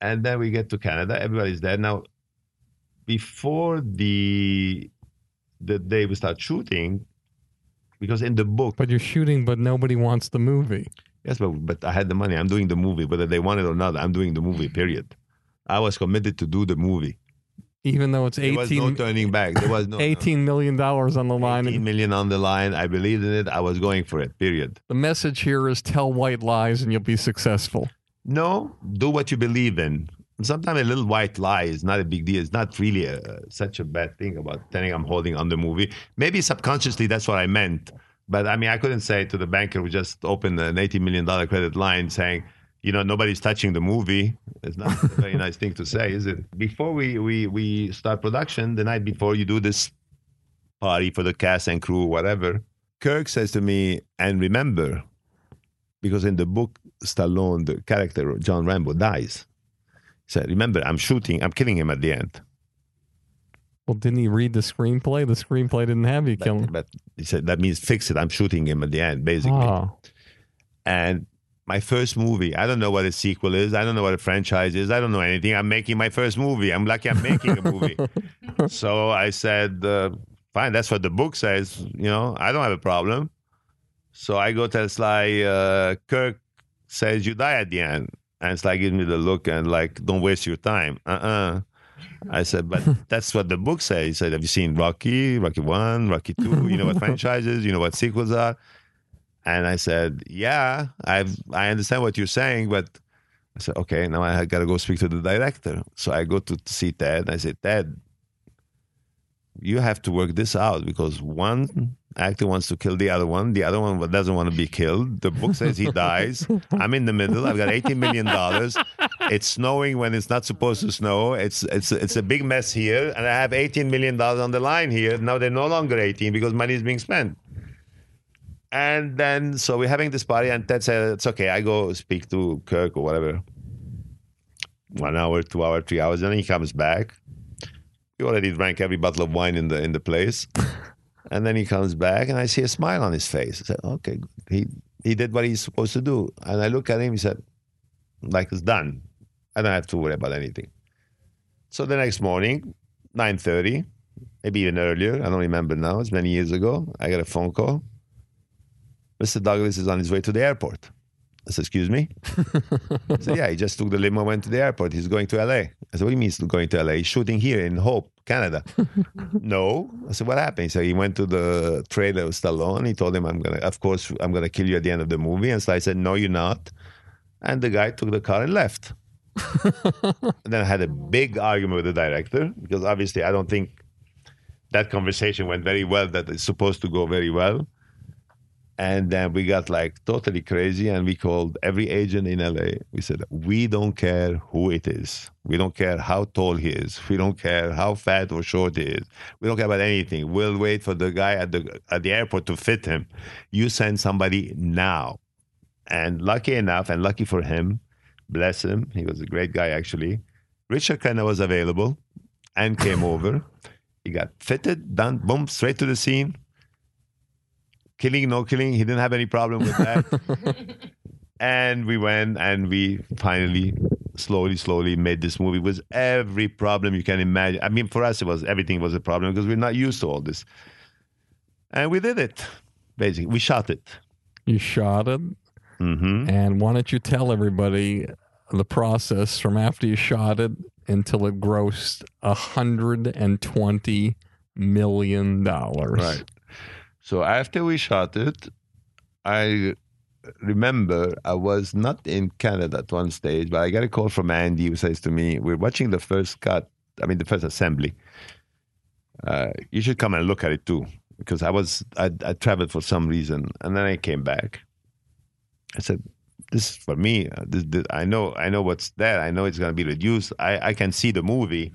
And then we get to Canada. Everybody's there. Now, before the the day we start shooting, because in the book, But you're shooting, but nobody wants the movie. yes, but but I had the money. I'm doing the movie, whether they want it or not. I'm doing the movie. Period. I was committed to do the movie. Even though it's 18 There was no turning back. There was no 18 million dollars on the line. 18 million on the line. I believed in it. I was going for it. Period. The message here is tell white lies and you'll be successful. No, do what you believe in. Sometimes a little white lie is not a big deal. It's not really a, such a bad thing about telling I'm holding on the movie. Maybe subconsciously that's what I meant. But I mean, I couldn't say to the banker who just opened an $80 million credit line saying, you know, nobody's touching the movie. It's not a very [laughs] nice thing to say, is it? Before we, we, we start production, the night before you do this party for the cast and crew, whatever, Kirk says to me, and remember, because in the book, Stallone, the character John Rambo, dies. He said, Remember, I'm shooting, I'm killing him at the end. Well, didn't he read the screenplay? The screenplay didn't have you kill him. But, he said, That means fix it. I'm shooting him at the end, basically. Oh, And my first movie, I don't know what a sequel is. I don't know what a franchise is. I don't know anything. I'm making my first movie. I'm lucky I'm making a movie. [laughs] so I said, uh, Fine, that's what the book says. You know, I don't have a problem. So I go tell Sly, uh, Kirk says you die at the end. And Sly gives me the look and like, don't waste your time. Uh-uh. I said, but [laughs] that's what the book says. He said, have you seen Rocky, Rocky One, Rocky Two? You know what [laughs] franchises? You know what sequels are? And I said, yeah, I've I understand what you're saying, but I said, okay, now I got to go speak to the director. So I go to see Ted. And I said, Ted, you have to work this out because one actor wants to kill the other one. The other one doesn't want to be killed. The book says he dies. I'm in the middle. I've got $18 million. It's snowing when it's not supposed to snow. It's, it's, it's a big mess here. And I have $18 million on the line here. Now they're no longer 18 because money is being spent. And then, so we're having this party, and Ted said, It's okay. I go speak to Kirk or whatever. One hour, two hour, three hours. And then he comes back. He already drank every bottle of wine in the in the place. [laughs] and then he comes back, and I see a smile on his face. I said, Okay, he he did what he's supposed to do. And I look at him, he said, Like it's done. I don't have to worry about anything. So the next morning, 9.30, maybe even earlier, I don't remember now, it's many years ago, I got a phone call. Mr. Douglas is on his way to the airport. I said, Excuse me? I said, Yeah, he just took the limo, went to the airport. He's going to LA. I said, What do you mean he's going to LA? He's shooting here in Hope, Canada. [laughs] no. I said, What happened? He said, He went to the trailer of Stallone. He told him, I'm going to, of course, I'm going to kill you at the end of the movie. And so I said, No, you're not. And the guy took the car and left. [laughs] and then I had a big argument with the director because obviously I don't think that conversation went very well, that it's supposed to go very well. And then we got like totally crazy and we called every agent in LA. We said, We don't care who it is. We don't care how tall he is. We don't care how fat or short he is. We don't care about anything. We'll wait for the guy at the at the airport to fit him. You send somebody now. And lucky enough, and lucky for him, bless him, he was a great guy actually. Richard Crenna was available and came over. He got fitted, done, boom, straight to the scene killing, no killing. He didn't have any problem with that. [laughs] and we went and we finally, slowly, slowly made this movie with every problem you can imagine. I mean, for us, it was everything was a problem because we're not used to all this. And we did it, basically. We shot it. You shot it. Mm-hmm. And why don't you tell everybody the process from after you shot it until it grossed $120 million? Right. So after we shot it, I remember I was not in Canada at one stage, but I got a call from Andy who says to me, We're watching the first cut, I mean, the first assembly. Uh, you should come and look at it too. Because I was, I, I traveled for some reason. And then I came back. I said, this is for me. This, this, I know, I know what's there. I know it's going to be reduced. I, I can see the movie.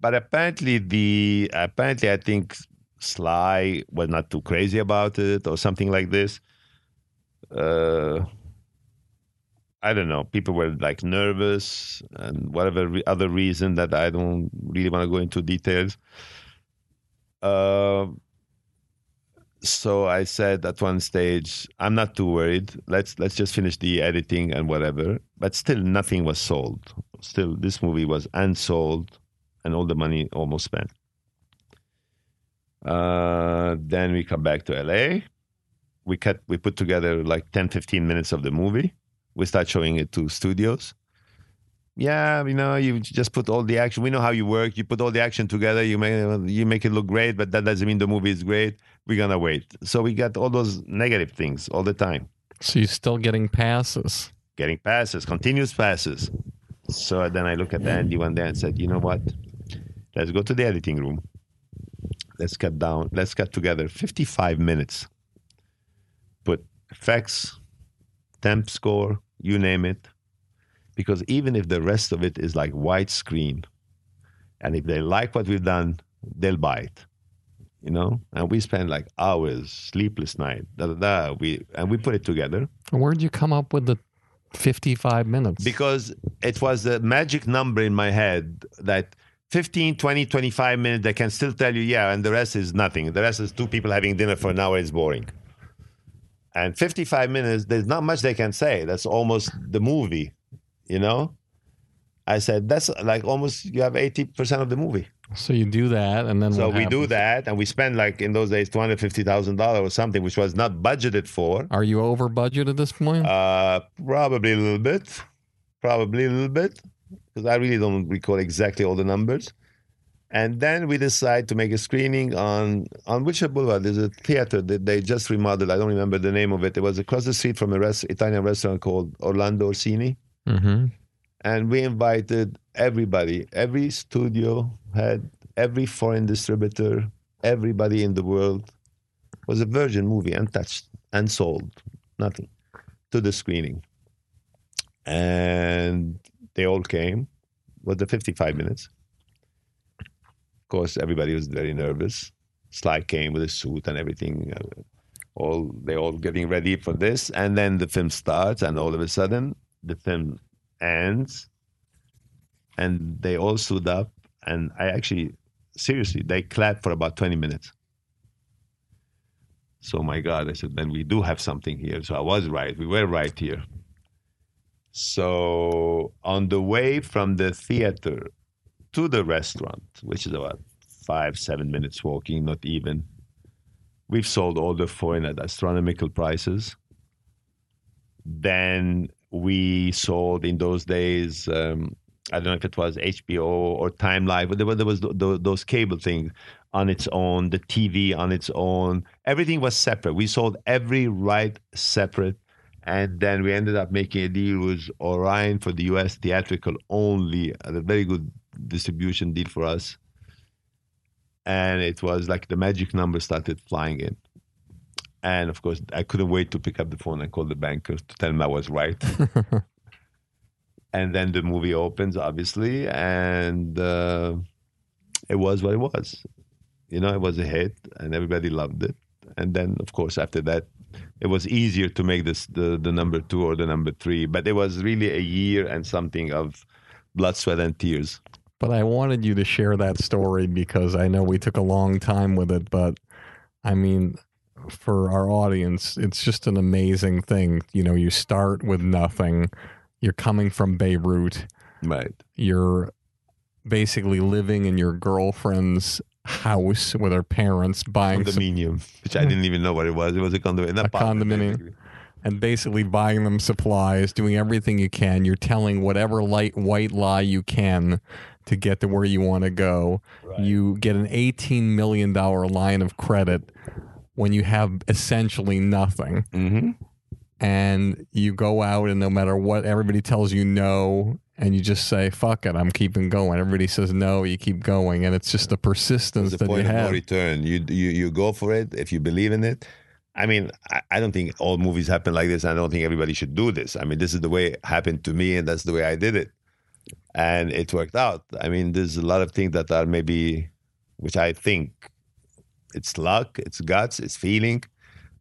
But apparently, the apparently, I think Sly was not too crazy about it or something like this. Uh, I don't know. People were like nervous and whatever re- other reason that I don't really want to go into details. Uh, so I said at one stage, I'm not too worried. Let's let's just finish the editing and whatever. But still, nothing was sold. Still, this movie was unsold, and all the money almost spent. Uh, then we come back to LA. We cut, we put together like 10, 15 minutes of the movie. We start showing it to studios. Yeah, you know, you just put all the action. We know how you work. You put all the action together. You make you make it look great, but that doesn't mean the movie is great. We're gonna wait. So we got all those negative things all the time. So you're still getting passes. Getting passes, continuous passes. So then I look at Andy one day and said, you know what? Let's go to the editing room let's cut down, let's cut together 55 minutes. Put effects, temp score, you name it. Because even if the rest of it is like widescreen, and if they like what we've done, they'll buy it. You know? And we spend like hours, sleepless night, da da da. We and we put it together. Where'd you come up with the 55 minutes? Because it was the magic number in my head that 15, 20, 25 minutes, they can still tell you, yeah, and the rest is nothing. The rest is two people having dinner for an hour, it's boring. And 55 minutes, there's not much they can say. That's almost the movie, you know? I said, that's like almost, you have 80% of the movie. So you do that, and then So we do that, and we spend like in those days $250,000 or something, which was not budgeted for. Are you over budget at this point? Uh, probably a little bit. Probably a little bit. Because I really don't recall exactly all the numbers. And then we decide to make a screening on on Wilshire Boulevard. There's a theater that they just remodeled. I don't remember the name of it. It was across the street from a rest, Italian restaurant called Orlando Orsini. mm-hmm. And we invited everybody, every studio had, every foreign distributor, everybody in the world. It was a virgin movie, untouched, unsold, nothing, to the screening. And they all came. with the 55 minutes. Of course, everybody was very nervous. Sly came with a suit and everything. uh, All they all getting ready for this, and then the film starts, and all of a sudden, the film ends, and they all stood up, and I actually, seriously, they clapped for about 20 minutes. So my God, I said, then we do have something here. So I was right. We were right here. So on the way from the theater to the restaurant, which is about five, seven minutes walking, not even, we've sold all the phone at astronomical prices. Then we sold in those days. Um, I don't know if it was HBO or Time Life, but there was, there was th- th- those cable things on its own, the TV on its own. Everything was separate. We sold every right separate. And then we ended up making a deal with Orion for the US theatrical only, a very good distribution deal for us. And it was like the magic number started flying in. And of course, I couldn't wait to pick up the phone and call the banker to tell him I was right. [laughs] and then the movie opens, obviously, and uh, it was what it was. You know, it was a hit, and everybody loved it. And then, of course, after that, it was easier to make this the, the number two or the number three. But it was really a year and something of blood, sweat, and tears. But I wanted you to share that story because I know we took a long time with it, but I mean, for our audience, it's just an amazing thing. You know, you start with nothing. You're coming from Beirut. Right. You're basically living in your girlfriend's house with her parents, buying some, Condominium, which I didn't even know what it was. It was a condominium. A condominium. and basically buying them supplies, doing everything you can. You're telling whatever light white lie you can to get to where you want to go. You get an 18 million dollar line of credit when you have essentially nothing. Mm-hmm. And you go out and no matter what everybody tells you no and you just say fuck it, I'm keeping going. Everybody says no, you keep going and it's just the persistence the that you point of no return. You, you you go for it if you believe in it. I mean, I, I don't think all movies happen like this. I don't think everybody should do this. I mean, this is the way it happened to me, and that's the way I did it, and it worked out. I mean, there's a lot of things that are maybe, which I think, it's luck, it's guts, it's feeling.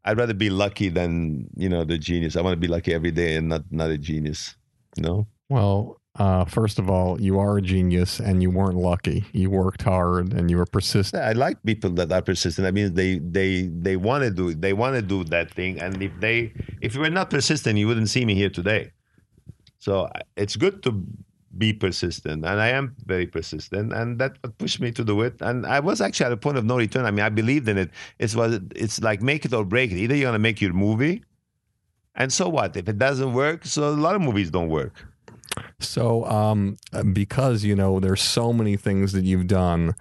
I'd rather be lucky than you know the genius. I want to be lucky every day and not not a genius. You know. Well, uh, first of all, you are a genius and you weren't lucky. You worked hard and you were persistent. I like people that are persistent. I mean, they they they want to do. They want to do that thing. And if they if you were not persistent, you wouldn't see me here today. So it's good to be persistent, and I am very persistent, and that pushed me to do it. And I was actually at a point of no return. I mean, I believed in it. It's was it's like make it or break it. Either you're gonna make your movie, and so what? If it doesn't work, so a lot of movies don't work. So, um, because you know, there's so many things that you've done.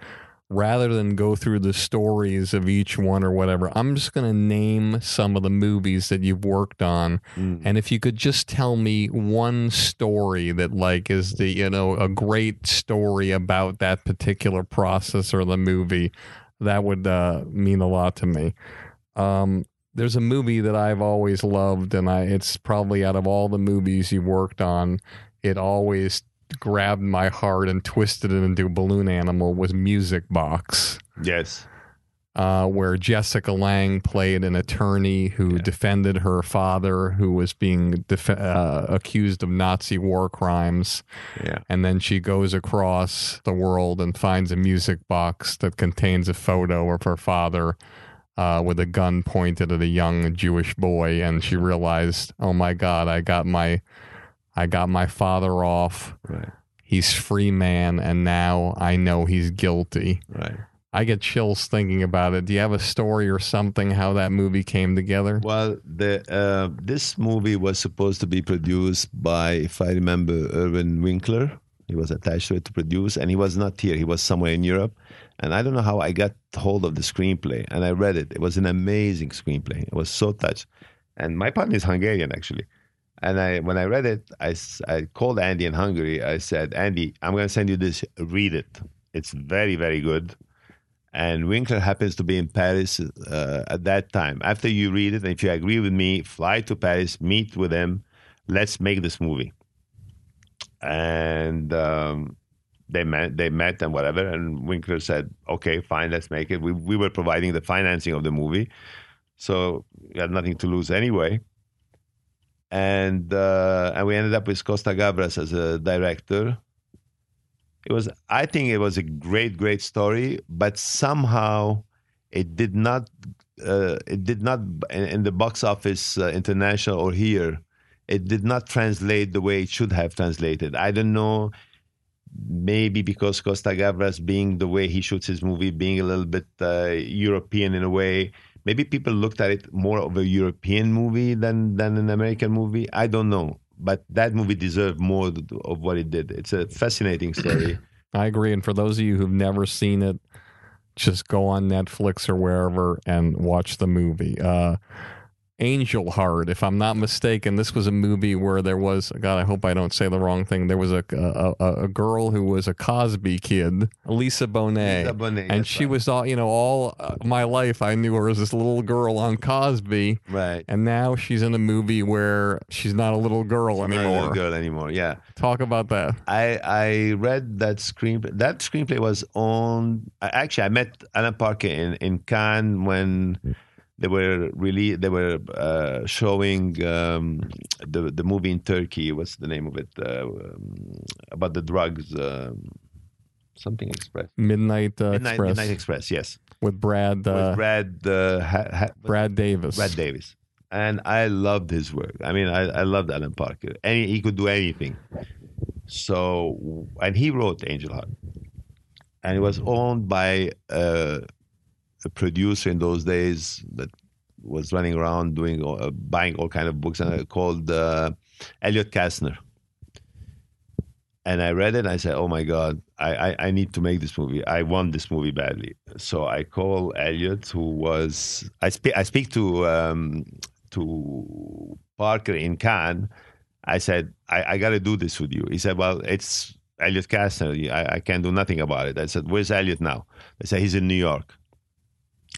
Rather than go through the stories of each one or whatever, I'm just going to name some of the movies that you've worked on. And if you could just tell me one story that, like, is the, you know, a great story about that particular process or the movie, that would uh, mean a lot to me. Um, there's a movie that I've always loved, and I it's probably out of all the movies you worked on, it always grabbed my heart and twisted it into a balloon animal was Music Box, Yes. uh, where Jessica Lange played an attorney who defended her father, who was being def- uh, accused of Nazi war crimes. Yeah. And then she goes across the world and finds a music box that contains a photo of her father uh, with a gun pointed at a young Jewish boy. And she realized, oh my God, I got my, I got my father off. Right. He's free man, and now I know he's guilty. Right. I get chills thinking about it. Do you have a story or something how that movie came together? Well, the uh, this movie was supposed to be produced by, if I remember, Irwin Winkler. He was attached to it to produce, and he was not here. He was somewhere in Europe, and I don't know how I got hold of the screenplay, and I read it. It was an amazing screenplay. I was so touched, and my partner is Hungarian actually. And I, when I read it, I, I called Andy in Hungary. I said, Andy, I'm going to send you this. Read it. It's very, very good and Winkler happens to be in Paris uh, at that time. After you read it, and if you agree with me, fly to Paris, meet with him, let's make this movie. And um, they met, they met, and whatever. And Winkler said, "Okay, fine, let's make it." We we were providing the financing of the movie, so we had nothing to lose anyway. And uh, and we ended up with Costa Gavras as a director. It was i think it was a great great story but somehow it did not uh, it did not in, in the box office uh, international or here it did not translate the way it should have translated. I don't know maybe because costa gavras being the way he shoots his movie being a little bit uh, european in a way maybe people looked at it more of a European movie than than an American movie. I don't know, but that movie deserved more of what it did. It's a fascinating story. [clears throat] I agree. And for those of you who've never seen it, just go on Netflix or wherever and watch the movie. Uh, Angel Heart, if I'm not mistaken, this was a movie where there was God. I hope I don't say the wrong thing. There was a a, a, a girl who was a Cosby kid, Lisa Bonet, Lisa Bonet, and she right. was all you know. All uh, my life, I knew her as this little girl on Cosby, right. and now she's in a movie where she's not a little girl Not a anymore. little girl anymore. Yeah. Talk about that. I I read that screenplay. That screenplay was on. Actually, I met Alan Parker in in Cannes when they were really they were uh, showing um, the the movie in Turkey. What's the name of it? Uh, um, about the drugs. Um, something Express. Midnight, uh, Midnight, Express Midnight Express. Yes, with Brad uh, with Brad uh, ha, ha, Brad Davis. Brad Davis. And I loved his work. I mean, I, I loved Alan Parker. Any he could do anything. So, and he wrote Angel Heart, and it was owned by uh, a producer in those days that was running around doing uh, buying all kind of books, and uh, called uh, Elliott Kastner. And I read it, and I said, "Oh my God, I, I, I need to make this movie. I want this movie badly." So I call Elliott, who was I speak I speak to um, to Parker in Cannes. I said, I, I got to do this with you. He said, Well, it's Elliott Kastner. I, I can't do nothing about it. I said, Where's Elliott now? They said, He's in New York.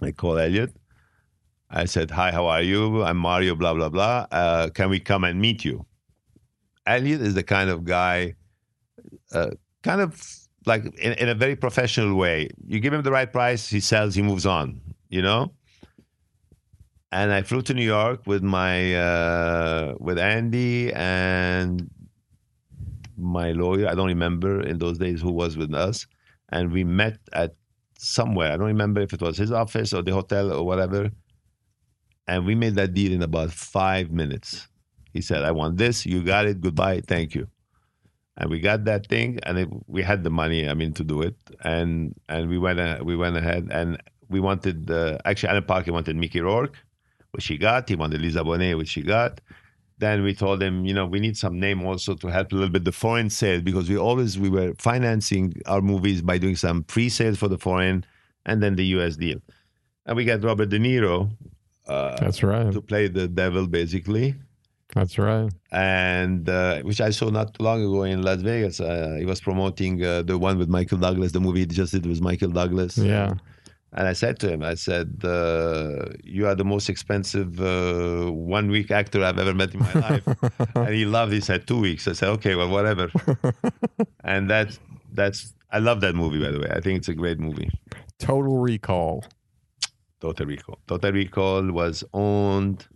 I call Elliott. I said, Hi, how are you? I'm Mario, blah, blah, blah. Uh, can we come and meet you? Elliott is the kind of guy, uh, kind of like in, in a very professional way. You give him the right price, he sells, he moves on, you know? and I flew to New York with my uh, with Andy and my lawyer. I don't remember in those days who was with us, and we met at somewhere. I don't remember if it was his office or the hotel or whatever. And we made that deal in about five minutes. He said, "I want this. You got it. Goodbye. Thank you." And we got that thing, and it, we had the money. I mean, to do it, and and we went uh, we went ahead, and we wanted uh, actually Alan Parker wanted Mickey Rourke which he got. He wanted Lisa Bonet, which he got. Then we told them, you know, we need some name also to help a little bit the foreign sales because we always we were financing our movies by doing some pre-sales for the foreign and then the U.S. deal. And we got Robert De Niro uh, That's right. to play the devil, basically, That's right. and uh, which I saw not too long ago in Las Vegas. Uh, he was promoting uh, the one with Michael Douglas, the movie he just did with Michael Douglas. Yeah. And I said to him, I said, uh, "You are the most expensive uh, one week actor I've ever met in my [laughs] life." and he loved. it. He said two weeks. I said, "Okay, well, whatever." [laughs] and that's that's. I love that movie, by the way. I think it's a great movie. Total Recall. Total Recall. Total Recall was owned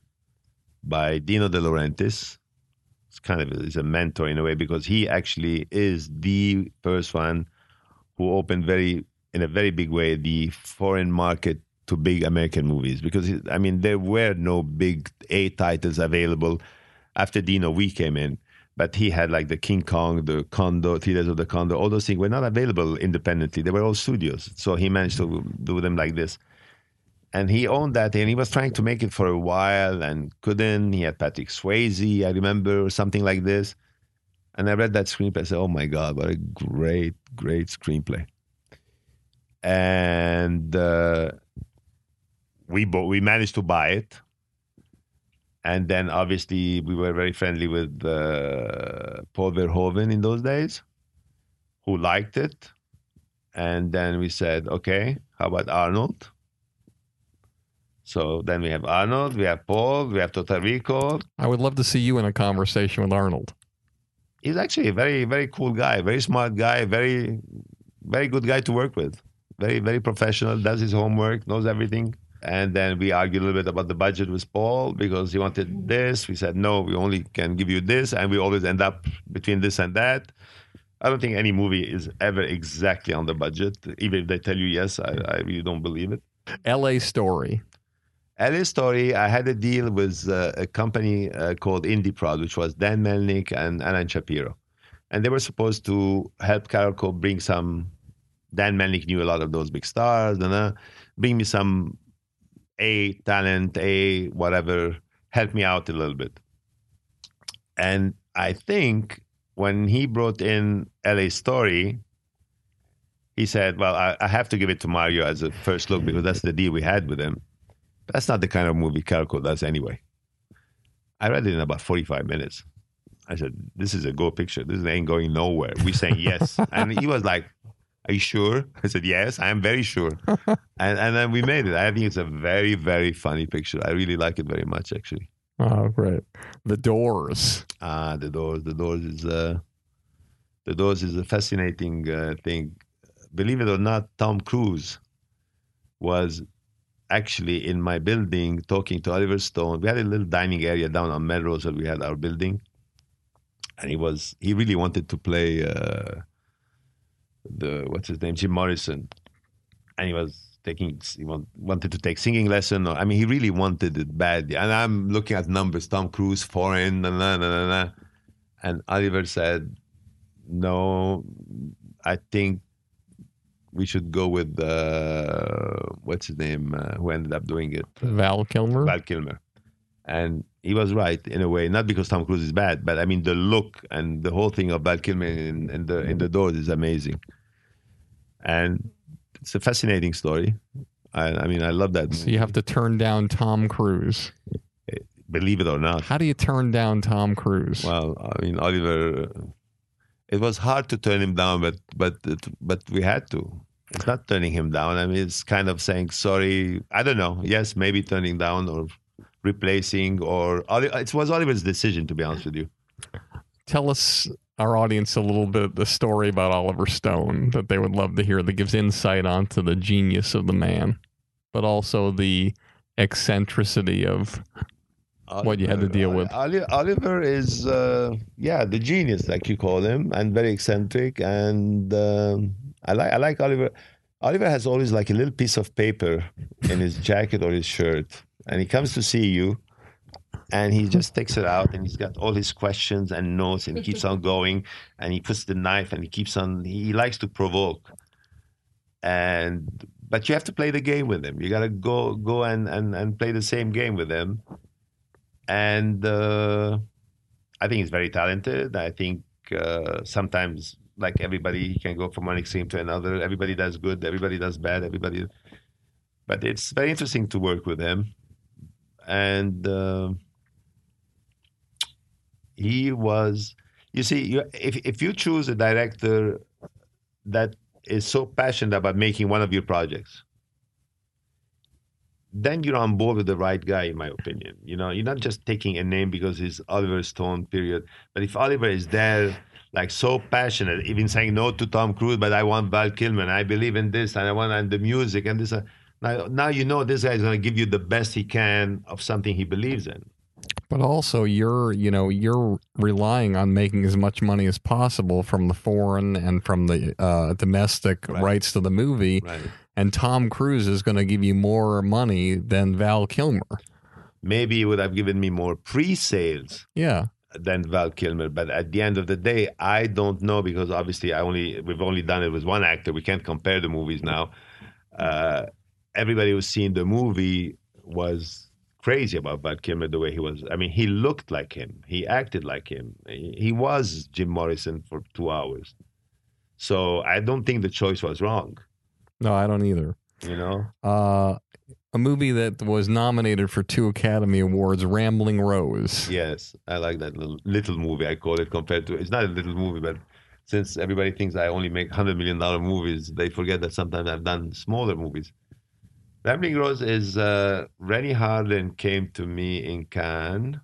by Dino De Laurentiis. It's kind of is a mentor in a way because he actually is the first one who opened very in a very big way the foreign market to big American movies because I mean there were no big A titles available after Dino we came in but he had like the King Kong the Condor Theaters of the Condor all those things were not available independently. They were all studios. So he managed to do them like this. And he owned that and he was trying to make it for a while and couldn't. He had Patrick Swayze I remember or something like this. And I read that screenplay I said oh my god what a great great screenplay and uh, we bought, we managed to buy it, and then obviously we were very friendly with uh, Paul Verhoeven in those days, who liked it, and then we said, okay, how about Arnold? So then we have Arnold, we have Paul, we have Total Recall. I would love to see you in a conversation with Arnold. He's actually a very, very cool guy, very smart guy, very, very good guy to work with. Very, very professional, does his homework, knows everything. And then we argued a little bit about the budget with Paul because he wanted this. We said, no, we only can give you this. And we always end up between this and that. I don't think any movie is ever exactly on the budget. Even if they tell you yes, I, I really don't believe it. L.A. Story. LA Story, I had a deal with uh, a company uh, called IndieProd, which was Dan Melnick and Alan Shapiro. And they were supposed to help Carolco bring some. Dan Melnick knew a lot of those big stars, and uh, bring me some a talent, a whatever, help me out a little bit. And I think when he brought in LA Story, he said, Well, I, I have to give it to Mario as a first look because that's the deal we had with him. But that's not the kind of movie Carolco does anyway. I read it in about 45 minutes. I said, This is a go picture. This ain't going nowhere. We saying yes. [laughs] and he was like, Are you sure? [laughs] I said, Yes, I am very sure. [laughs] and, and then we made it. I think it's a very, very funny picture. I really like it very much, actually. Oh, great. The Doors. Ah, the doors. The doors is uh, the doors is a fascinating uh, thing. Believe it or not, Tom Cruise was actually in my building talking to Oliver Stone. We had a little dining area down on Melrose where we had our building, and he was he really wanted to play uh, the what's his name Jim Morrison, and he was taking he want, wanted to take singing lesson. Or, I mean, he really wanted it badly. And I'm looking at numbers: Tom Cruise, foreign, na na na na. na. And Oliver said, "No, I think we should go with uh, what's his name uh, who ended up doing it, Val Kilmer. Val Kilmer." And he was right in a way, not because Tom Cruise is bad, but I mean the look and the whole thing of Val Kilmer in, in the in the doors is amazing. And it's a fascinating story. I, I mean, I love that. So you have to turn down Tom Cruise. believe it or not. How do you turn down Tom Cruise? Well, I mean, Oliver. It was hard to turn him down, but but it, but we had to. It's not turning him down. I mean, it's kind of saying sorry. I don't know. Yes, maybe turning down or replacing, or it was Oliver's decision. To be honest with you. Tell us our audience a little bit the story about Oliver Stone that they would love to hear that gives insight onto the genius of the man, but also the eccentricity of what you had to deal with. Oliver is, uh, yeah, the genius, like you call him, and very eccentric. And um I like, I like Oliver. Oliver has always like a little piece of paper in his jacket or his shirt, and he comes to see you, and he just takes it out, and he's got all his questions and notes, and he keeps on [laughs] going, and he puts the knife, and he keeps on. He likes to provoke, and but you have to play the game with him. You got to go, go and, and and play the same game with him and uh, I think he's very talented. I think uh, sometimes, like everybody, he can go from one extreme to another. Everybody does good, everybody does bad, everybody. But it's very interesting to work with him, and uh, he was. You see, you, if if you choose a director that is so passionate about making one of your projects, then you're on board with the right guy, in my opinion. You know, you're not just taking a name because he's Oliver Stone, period. But if Oliver is there, like so passionate, even saying no to Tom Cruise, but I want Val Kilmer, I believe in this, and I want and the music and this. Now, now you know this guy is going to give you the best he can of something he believes in. But also, you're you know you're relying on making as much money as possible from the foreign and from the uh, domestic Right. rights to the movie. Right. And Tom Cruise is going to give you more money than Val Kilmer. Maybe he would have given me more pre-sales Yeah. than Val Kilmer. But at the end of the day, I don't know because obviously I only we've only done it with one actor. We can't compare the movies now. Uh, everybody who's seen the movie was crazy about Val Kilmer the way he was. I mean, he looked like him. He acted like him. He, he was Jim Morrison for two hours. So I don't think the choice was wrong. No, I don't either. You know, Uh, a movie that was nominated for two Academy Awards, Rambling Rose. Yes, I like that little, little movie. I call it compared to it's not a little movie, but since everybody thinks I only make hundred million dollar movies, they forget that sometimes I've done smaller movies. Rambling Rose is uh, Renny Harlin came to me in Cannes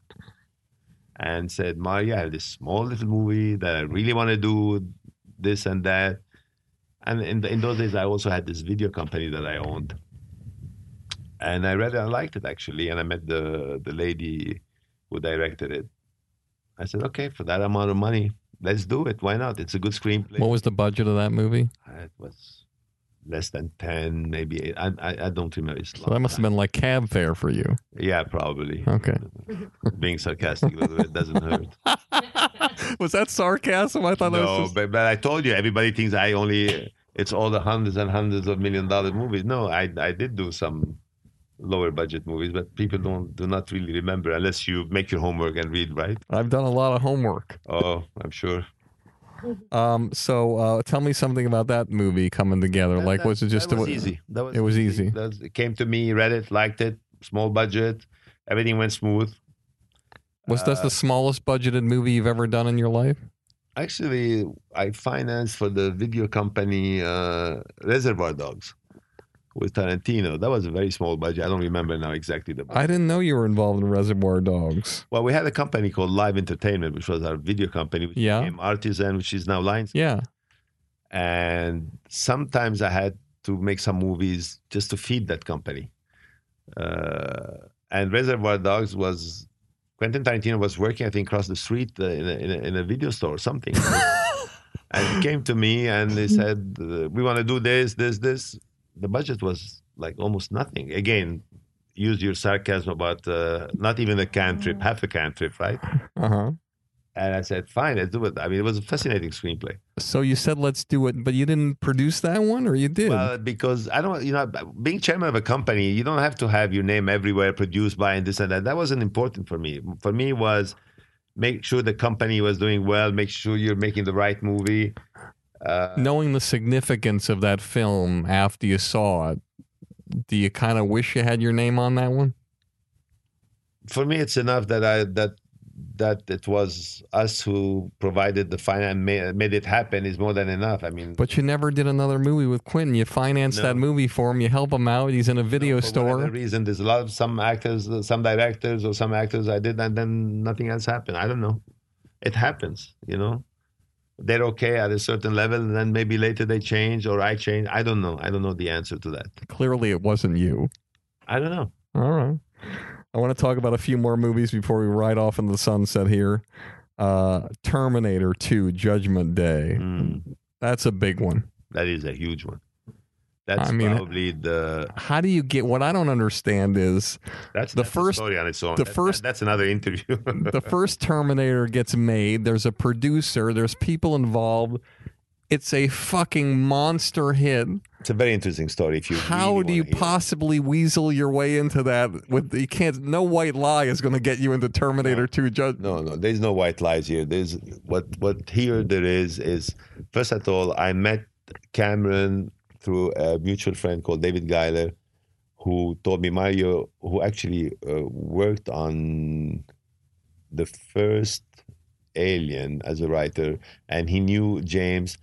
and said, "Mario, I have this small little movie that I really want to do this and that." And in, the, in those days, I also had this video company that I owned, and I read it. I liked it actually, and I met the the lady who directed it. I said, okay, for that amount of money, let's do it. Why not? It's a good screenplay. What was the budget of that movie? it was less than 10, maybe eight. I, I, I don't remember. It's So that must have been like cab fare for you. Yeah, probably. Okay. [laughs] Being sarcastic bit doesn't hurt. [laughs] was that sarcasm? I thought that no, was just... but, but I told you, everybody thinks I only, it's all the hundreds and hundreds of million dollar movies. No, I, I did do some lower budget movies, but people don't do not really remember unless you make your homework and read, right? I've done a lot of homework. Oh, I'm sure. [laughs] Um, so uh, tell me something about that movie coming together. That- like, that- was it just that was a- easy? That was it was easy. That was- it came to me, read it, liked it, small budget, everything went smooth. Was this Uh, the smallest budgeted movie you've ever done in your life? Actually, I financed for the video company uh, Reservoir Dogs with Tarantino. That was a very small budget. I don't remember now exactly the budget. I didn't know you were involved in Reservoir Dogs. Well, we had a company called Live Entertainment, which was our video company, which Yeah. became Artisan, which is now Lions. Yeah. And sometimes I had to make some movies just to feed that company. Uh, and Reservoir Dogs was Quentin Tarantino was working, I think, across the street uh, in, a, in, a, in a video store or something. [laughs] and he came to me and he said, uh, "We want to do this, this, this." The budget was like almost nothing. Again, use your sarcasm about uh, not even a can trip, half a can trip, right? Uh huh. And I said, "Fine, let's do it." I mean, it was a fascinating screenplay. So you said let's do it, but you didn't produce that one, or you did? Well, because I don't, you know, being chairman of a company, you don't have to have your name everywhere, produced by and this and that. That wasn't important for me. For me was make sure the company was doing well, make sure you're making the right movie. Uh, Knowing the significance of that film after you saw it, do you kind of wish you had your name on that one? for me, it's enough that I that that it was us who provided the finance, made, made it happen is more than enough. I mean, But you never did another movie with Quentin. You financed No. that movie for him. You help him out. He's in a video for store. whatever reason, there's a lot of some actors, some directors, or some actors I did, and then nothing else happened. I don't know. It happens, you know. They're okay at a certain level, and then maybe later they change, or I change. I don't know. I don't know the answer to that. Clearly, it wasn't you. I don't know. All right. I want to talk about a few more movies before we ride off into the sunset here. Uh, Terminator 2 Judgment Day. Mm, That's a big one. that is a huge one. That's I mean- probably the How do you get what I don't understand is that's The that's first- story on its own. the That- that- first- that's another interview. [laughs] the first Terminator gets made, there's a producer, there's people involved. It's a fucking monster hit. it's a very interesting story. If you How really do you wanna it. possibly weasel your way into that? With you can't. No white lie is going to get you into Terminator 2 Judge. No, no, there's no white lies here. There's what what here there is is first of all, I met Cameron through a mutual friend called David Giler, who told me Mario, who actually uh, worked on the first Alien as a writer, and he knew James,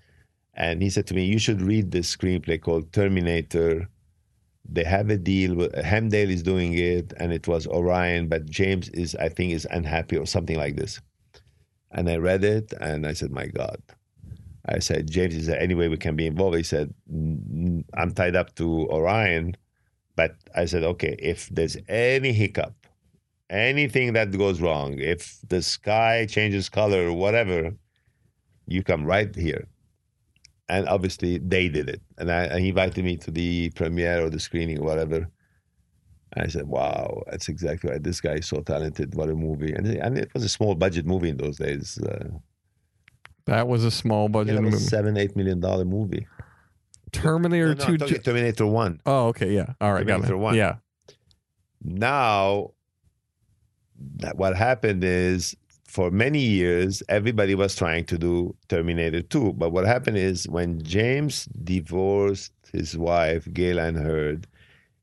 and he said to me, "You should read this screenplay called Terminator." They have a deal. With, Hemdale is doing it, and it was Orion, but James is, I think, is unhappy or something like this. And I read it, and I said, "My God." I said, James, is there any way we can be involved? He said, "Mm, I'm tied up to Orion. But I said, okay, if there's any hiccup, anything that goes wrong, if the sky changes color or whatever, you come right here. And obviously they did it. And I, and he invited me to the premiere or the screening or whatever. I said, wow, that's exactly right. This guy is so talented. What a movie. And, and it was a small budget movie in those days. Uh, That was a small budget think it was movie. seven, eight million dollar movie. Terminator No, no, 2 Ju- Terminator 1. Oh, okay, yeah. All right, got Terminator it. one. Yeah. now that what happened is for many years everybody was trying to do terminator 2 but what happened is when james divorced his wife gale anne hurd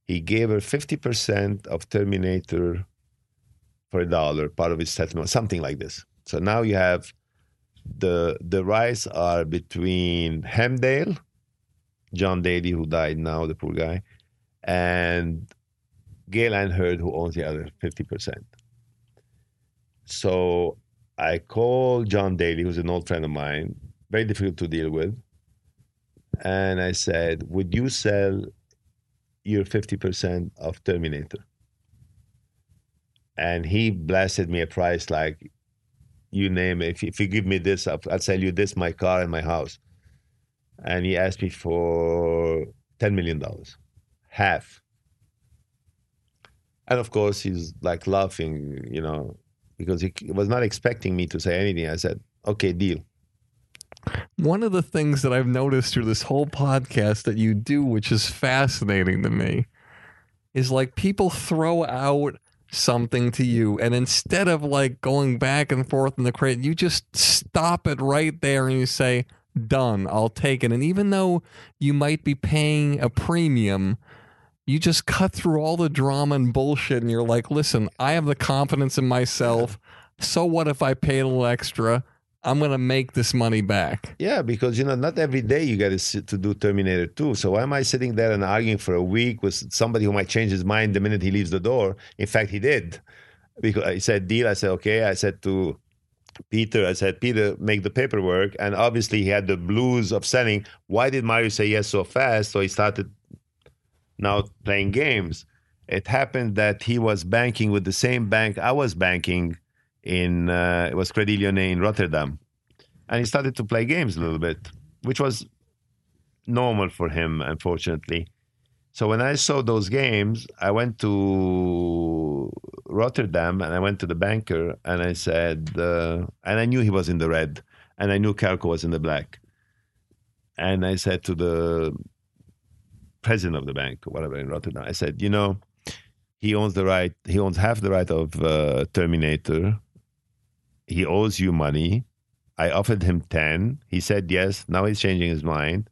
he gave her 50% of terminator for a dollar part of his settlement something like this so now you have the the rights are between hemdale john daly who died now the poor guy and Gale Anne Hurd, who owns the other 50%. So I called John Daly, who's an old friend of mine, very difficult to deal with. And I said, Would you sell your 50% of Terminator? And he blasted me a price like, You name it. If, if you give me this, I'll, I'll sell you this, my car, and my house. And he asked me for $10 million, half. And of course, he's like laughing, you know, because he was not expecting me to say anything. I said, okay, deal. One of the things that I've noticed through this whole podcast that you do, which is fascinating to me, is like people throw out something to you. And instead of like going back and forth in the crate you just stop it right there and you say done. I'll take it. And even though you might be paying a premium you just cut through all the drama and bullshit and you're like listen i have the confidence in myself. So what if i pay a little extra i'm going to make this money back Yeah, because you know, not every day you got to sit to do Terminator 2. So why am I sitting there and arguing for a week with somebody who might change his mind the minute he leaves the door? In fact, he did. Because he said deal. I said okay. I said to Peter, I said Peter, make the paperwork. And obviously, he had the blues of selling. Why did Mario say yes so fast? So he started now playing games. It happened that he was banking with the same bank I was banking in. Uh, it was Credit in Rotterdam and he started to play games a little bit, which was normal for him, unfortunately. So when I saw those games, I went to Rotterdam and I went to the banker and I said, uh, and I knew he was in the red, and I knew Carolco was in the black, and I said to the president of the bank or whatever in Rotterdam, I said, you know, he owns the right, he owns half the right of uh, Terminator. He owes you money. I offered him 10. He said yes. Now he's changing his mind.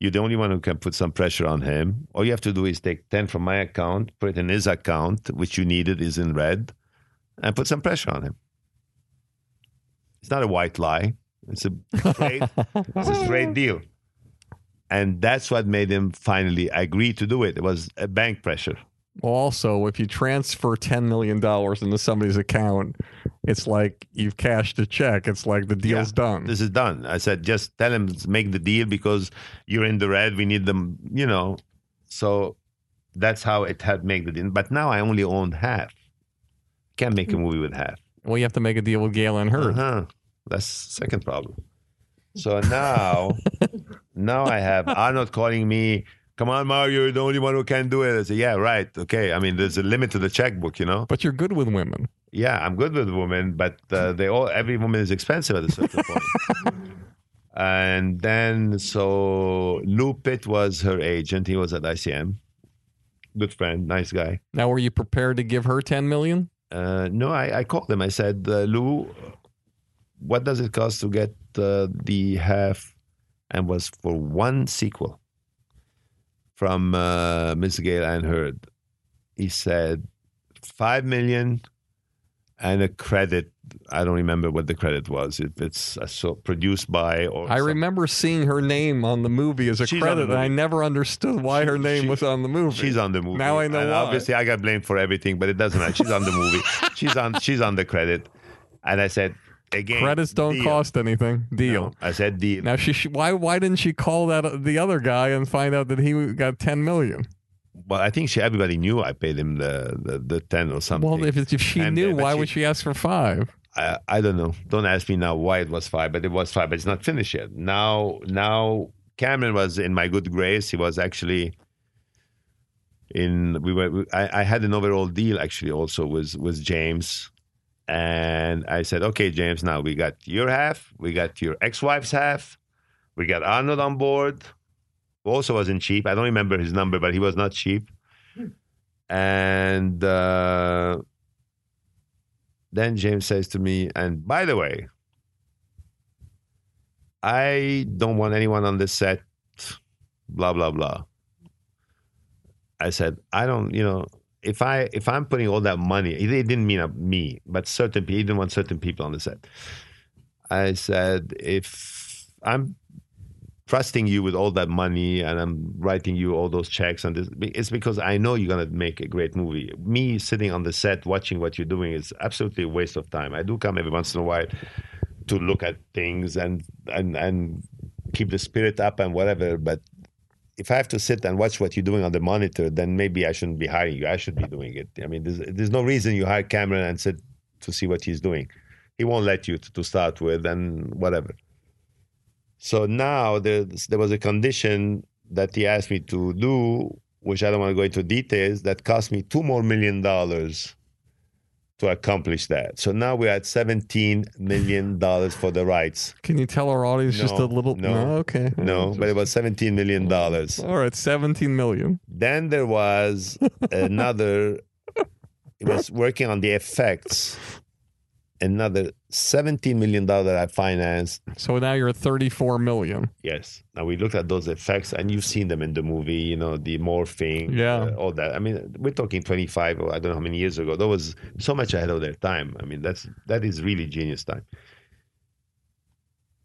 You're the only one who can put some pressure on him. All you have to do is take 10 from my account, put it in his account, which you needed is in red, and put some pressure on him. It's not a white lie. It's a straight, [laughs] it's a straight deal. And that's what made him finally agree to do it. It was a bank pressure. Also, if you transfer $10 million into somebody's account, it's like you've cashed a check. It's like the deal's Yeah, done. This is done. I said, just tell him make the deal because you're in the red. We need them, you know. So that's how it had made the deal. But now I only own half. Can't make a movie with half. well, you have to make a deal with Gale Anne Hurd. Uh-huh. That's second problem. So now, [laughs] now I have Arnold calling me. Come on, Mario, you're the only one who can do it. I say, yeah, right. Okay. I mean, there's a limit to the checkbook, you know? But you're good with women. Yeah, I'm good with women, but uh, they all every woman is expensive at a certain point. [laughs] And then so Lou Pitt was her agent. He was at ICM. Good friend, nice guy. Now, were you prepared to give her 10 million? Uh, no, I, I called him. I said, uh, Lou, what does it cost to get uh, the half? And was for one sequel from uh, Miss Gale Hurd. He said five million and a credit. I don't remember what the credit was. If it's uh, so produced by or I some- remember seeing her name on the movie as a She's credit, and I never understood why her name she- was on the movie. She's on the movie. Now I know And why. Obviously, I got blamed for everything, but it doesn't matter. She's on the movie. [laughs] she's on. She's on the credit. And I said again, Credits don't deal. cost anything. Deal. No, I said deal. Now she, she why why didn't she call that the other guy and find out that he got 10 million? Well, I think she everybody knew I paid him the the, the ten or something. Well, if, it's- if she And, knew, uh, why she- would she ask for five? I, I don't know. Don't ask me now why it was five, but it was five. But it's not finished yet. Now, now Cameron was in my good grace. He was actually in. We were. I, I had an overall deal actually also with with James, and I said, okay, James. Now we got your half. We got your ex-wife's half. We got Arnold on board. Who also wasn't cheap. I don't remember his number, but he was not cheap. And. Uh, then James says to me, and by the way, I don't want anyone on this set, blah, blah, blah. I said, I don't, you know, if I if I'm putting all that money, it didn't mean uh, me, but certain people, he didn't want certain people on the set. I said, if I'm trusting you with all that money and I'm writing you all those checks and this, it's because I know you're gonna make a great movie. Me sitting on the set watching what you're doing is absolutely a waste of time. I do come every once in a while to look at things and and and keep the spirit up and whatever, but if I have to sit and watch what you're doing on the monitor, then maybe I shouldn't be hiring you. I should be doing it. I mean, there's, there's no reason you hire Cameron and sit to see what he's doing. He won't let you to, to start with, and whatever. So now there, there was a condition that he asked me to do, which I don't want to go into details, that cost me two more million dollars to accomplish that. So now we're at seventeen million dollars for the rights. Can you tell our audience just a little? no, okay. No, but it was seventeen million dollars. All right, seventeen million. Then there was [laughs] another. It was working on the effects. Another seventeen million dollar that I financed. So now you're at thirty-four million. Yes. Now we looked at those effects, and you've seen them in the movie. You know the morphing, Yeah. uh, all that. I mean, we're talking twenty-five or I don't know how many years ago. That was so much ahead of their time. I mean, that's that is really genius time.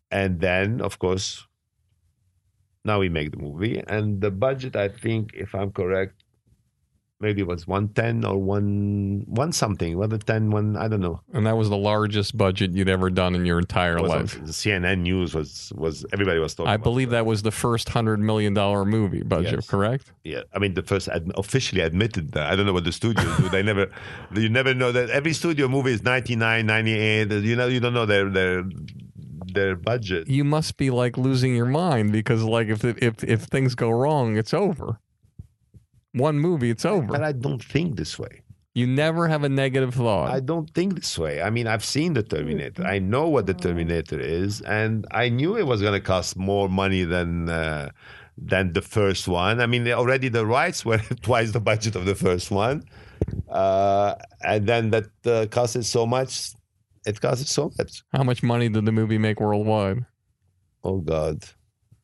And then, of course, now we make the movie, and the budget. I think, if I'm correct, maybe it was one ten or one one something. Whether ten, one I don't know. And that was the largest budget you'd ever done in your entire was on- life. CNN news was was everybody was talking. I believe that was the first hundred million dollar movie budget, Yes. correct? Yeah, I mean the first ad- officially admitted that. I don't know what the studios do. They never, [laughs] you never know that every studio movie is 99, 98. You know, you don't know their their their budget. You must be like losing your mind because, like, if if if things go wrong, it's over. One movie, it's over. But. I don't think this way. You never have a negative thought. I don't think this way. I mean, I've seen the Terminator. I know what the Terminator is, and I knew it was going to cost more money than uh, than the first one. I mean, already the rights were [laughs] twice the budget of the first one, uh, and then that uh, costed so much. It costed so much. How much money did the movie make worldwide? Oh God,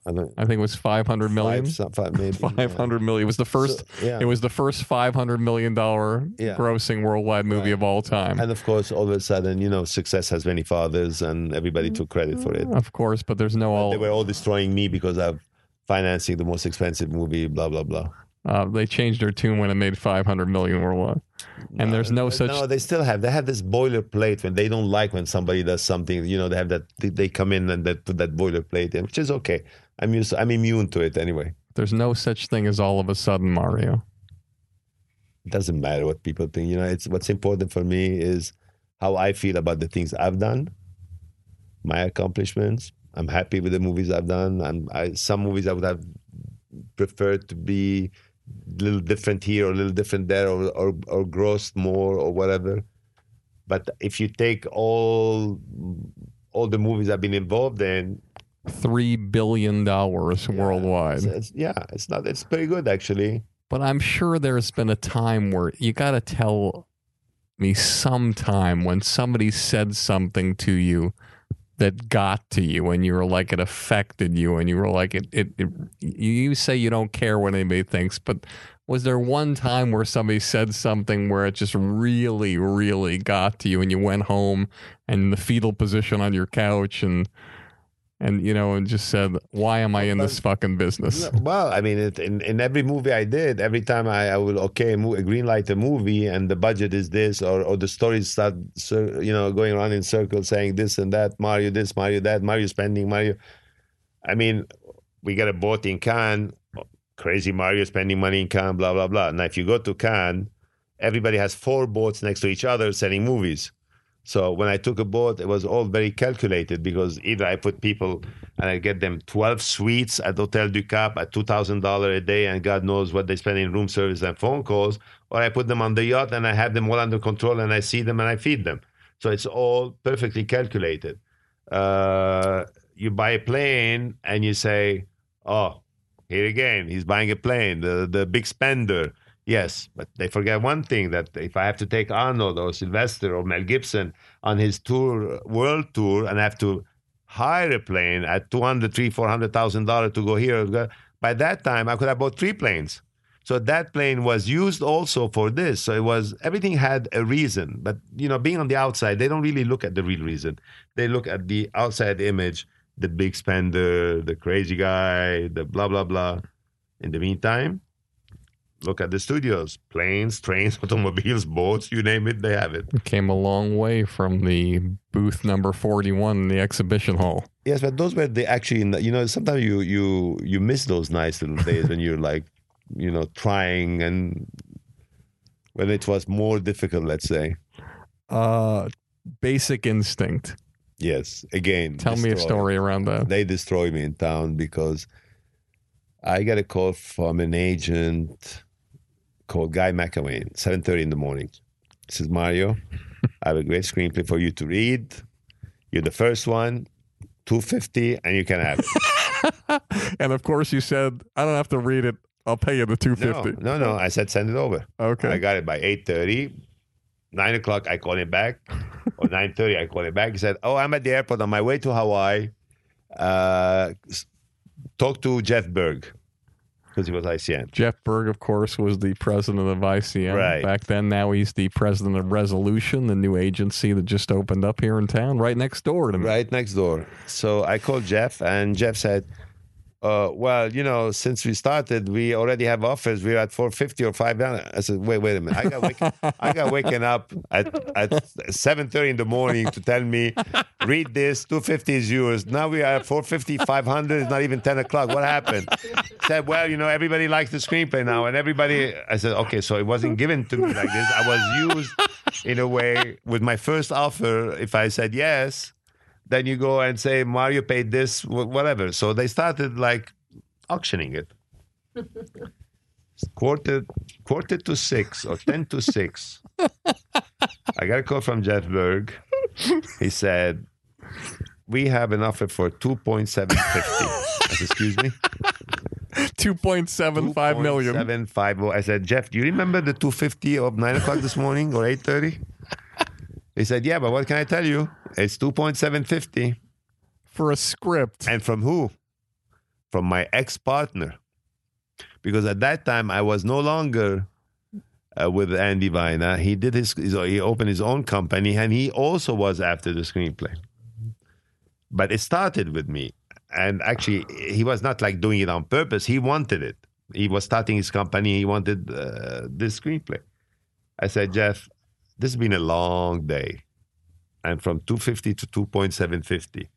I don't. I think it was five hundred million. Five, [laughs] five, maybe. Five hundred million. It was the first. So, yeah. It was the first five hundred million dollar Yeah. grossing worldwide movie Right. of all time. And of course, all of a sudden, you know, success has many fathers, and everybody took credit for it. of course, but there's no all. They were all destroying me because I'm financing the most expensive movie. Blah blah blah. Uh, they changed their tune when it made 500 million worldwide. And there's no such. No, they still have. They have this boilerplate when they don't like when somebody does something. You know, they have that. They, they come in and they put that boilerplate in, which is okay. I'm used. I'm immune to it anyway. There's no such thing as all of a sudden Mario. It doesn't matter what people think. You know, it's what's important for me is how I feel about the things I've done, my accomplishments. I'm happy with the movies I've done. And I, some movies I would have preferred to be a little different here or a little different there or, or, or grossed more or whatever. But if you take all all the movies I've been involved in, Three billion dollars worldwide. it's, it's- yeah, it's not. It's pretty good actually. But I'm sure there's been a time where you got to tell me sometime when somebody said something to you that got to you and you were like it affected you and you were like it, it, it you you say you don't care what anybody thinks but was there one time where somebody said something where it just really really got to you and you went home and in the fetal position on your couch and and you know and just said why am i in this fucking business Well, I mean, it, in in every movie I did, every time I, I will okay green light a movie, and the budget is this, or or the stories start, you know, going around in circles saying this and that, Mario this, Mario that, Mario spending, Mario. I mean, we got a boat in Cannes, crazy Mario spending money in Cannes, blah blah blah. Now, if you go to Cannes, everybody has four boats next to each other selling movies. So when I took a boat, it was all very calculated because either I put people and I get them 12 suites at Hotel du Cap at $2,000 a day and God knows what they spend in room service and phone calls, or I put them on the yacht and I have them all under control and I see them and I feed them. So it's all perfectly calculated. Uh, you buy a plane and you say, oh, here again, he's buying a plane, the, the big spender. Yes, but they forget one thing that if I have to take Arnold or Sylvester or Mel Gibson on his tour, world tour, and I have to hire a plane at two hundred, three, four hundred thousand dollars to go here, by that time I could have bought three planes. So that plane was used also for this. So it was everything had a reason. But you know, being on the outside, they don't really look at the real reason. They look at the outside image, the big spender, the crazy guy, the blah blah blah. In the meantime, look at the studios. Planes trains [laughs] automobiles boats you name it they have it. Came a long way from the booth number 41 in the exhibition hall. Yes but those were the actually you know sometimes you you you miss those nice little [laughs] days when you're like you know trying and when it was more difficult let's say. Uh basic instinct. Yes again tell me a story around that. They destroyed me in town because I got a call from an agent called Guy McElwaine, 7.30 in the morning. He says, Mario, I have a great screenplay for you to read. You're the first one, 250, and you can have it. [laughs] and of course, you said, I don't have to read it. I'll pay you the No, 250 no, no. I said send it over. Okay. I got it by 8.30. 9 o'clock, I call him back. or [laughs] 9.30, I call him back. He said, oh, I'm at the airport on my way to Hawaii. Uh, talk to Jeff Berg. Because he was ICM. Jeff Berg, of course, was the president of ICM Right. back then. Now he's the president of Resolution, the new agency that just opened up here in town, right next door to me. right next door. So I called Jeff, and Jeff said, uh, "Well, you know, since we started, we already have offers. We're at 450 or 500." I said, "Wait, wait a minute. I got wake- I got up at at 7:30 in the morning to tell me, read this. 250 is yours. Now we are at 450, 500. It's not even 10 o'clock. What happened?" Said, "Well, you know, everybody likes the screenplay now, and everybody." I said, "Okay, so it wasn't given to me like this. I was used." In a way, with my first offer, if I said yes, then you go and say Mario paid this, whatever. So they started like auctioning it. [laughs] quarter, quarter to six or ten to six. I got a call from Jeff Berg. He said, "We have an offer for two point seven fifty. I "Excuse me." 2.75 million. Seven five oh. I said, Jeff, do you remember the two fifty of nine o'clock this morning or eight thirty? He said, Yeah, but what can I tell you? It's two point seven fifty. for a script. And from who? From my ex partner. Because at that time, I was no longer uh, with Andy Vajna. He did his, his, he opened his own company and he also was after the screenplay. But it started with me. And actually, he was not like doing it on purpose. He wanted it. He was starting his company. He wanted uh, this screenplay. I said, Jeff, this has been a long day. And from 250 to 2.750.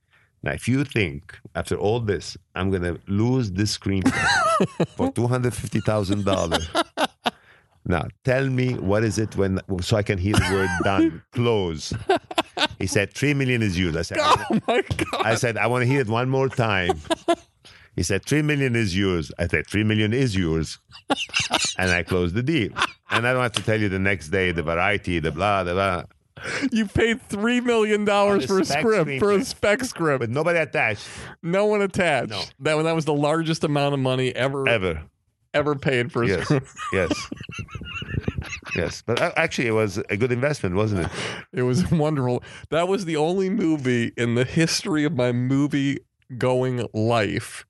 Now, if you think after all this, I'm going to lose this screen [laughs] for $250,000, now tell me what is it when, so I can hear the word done, [laughs] close. He said, 3 million is yours. I said, Oh my God. I said, I want to hear it one more time. [laughs] He said, 3 million is yours. I said, 3 million is yours. And I closed the deal. And I don't have to tell you the next day, the variety, the blah, the blah. You paid $3 million for a script, for a spec script. But nobody attached no one attached. No. That, that was the largest amount of money ever ever. ever paid for a Yes. script. [laughs] Yes. yes. But uh, actually, it was a good investment, wasn't it? It was wonderful. That was the only movie in the history of my movie going life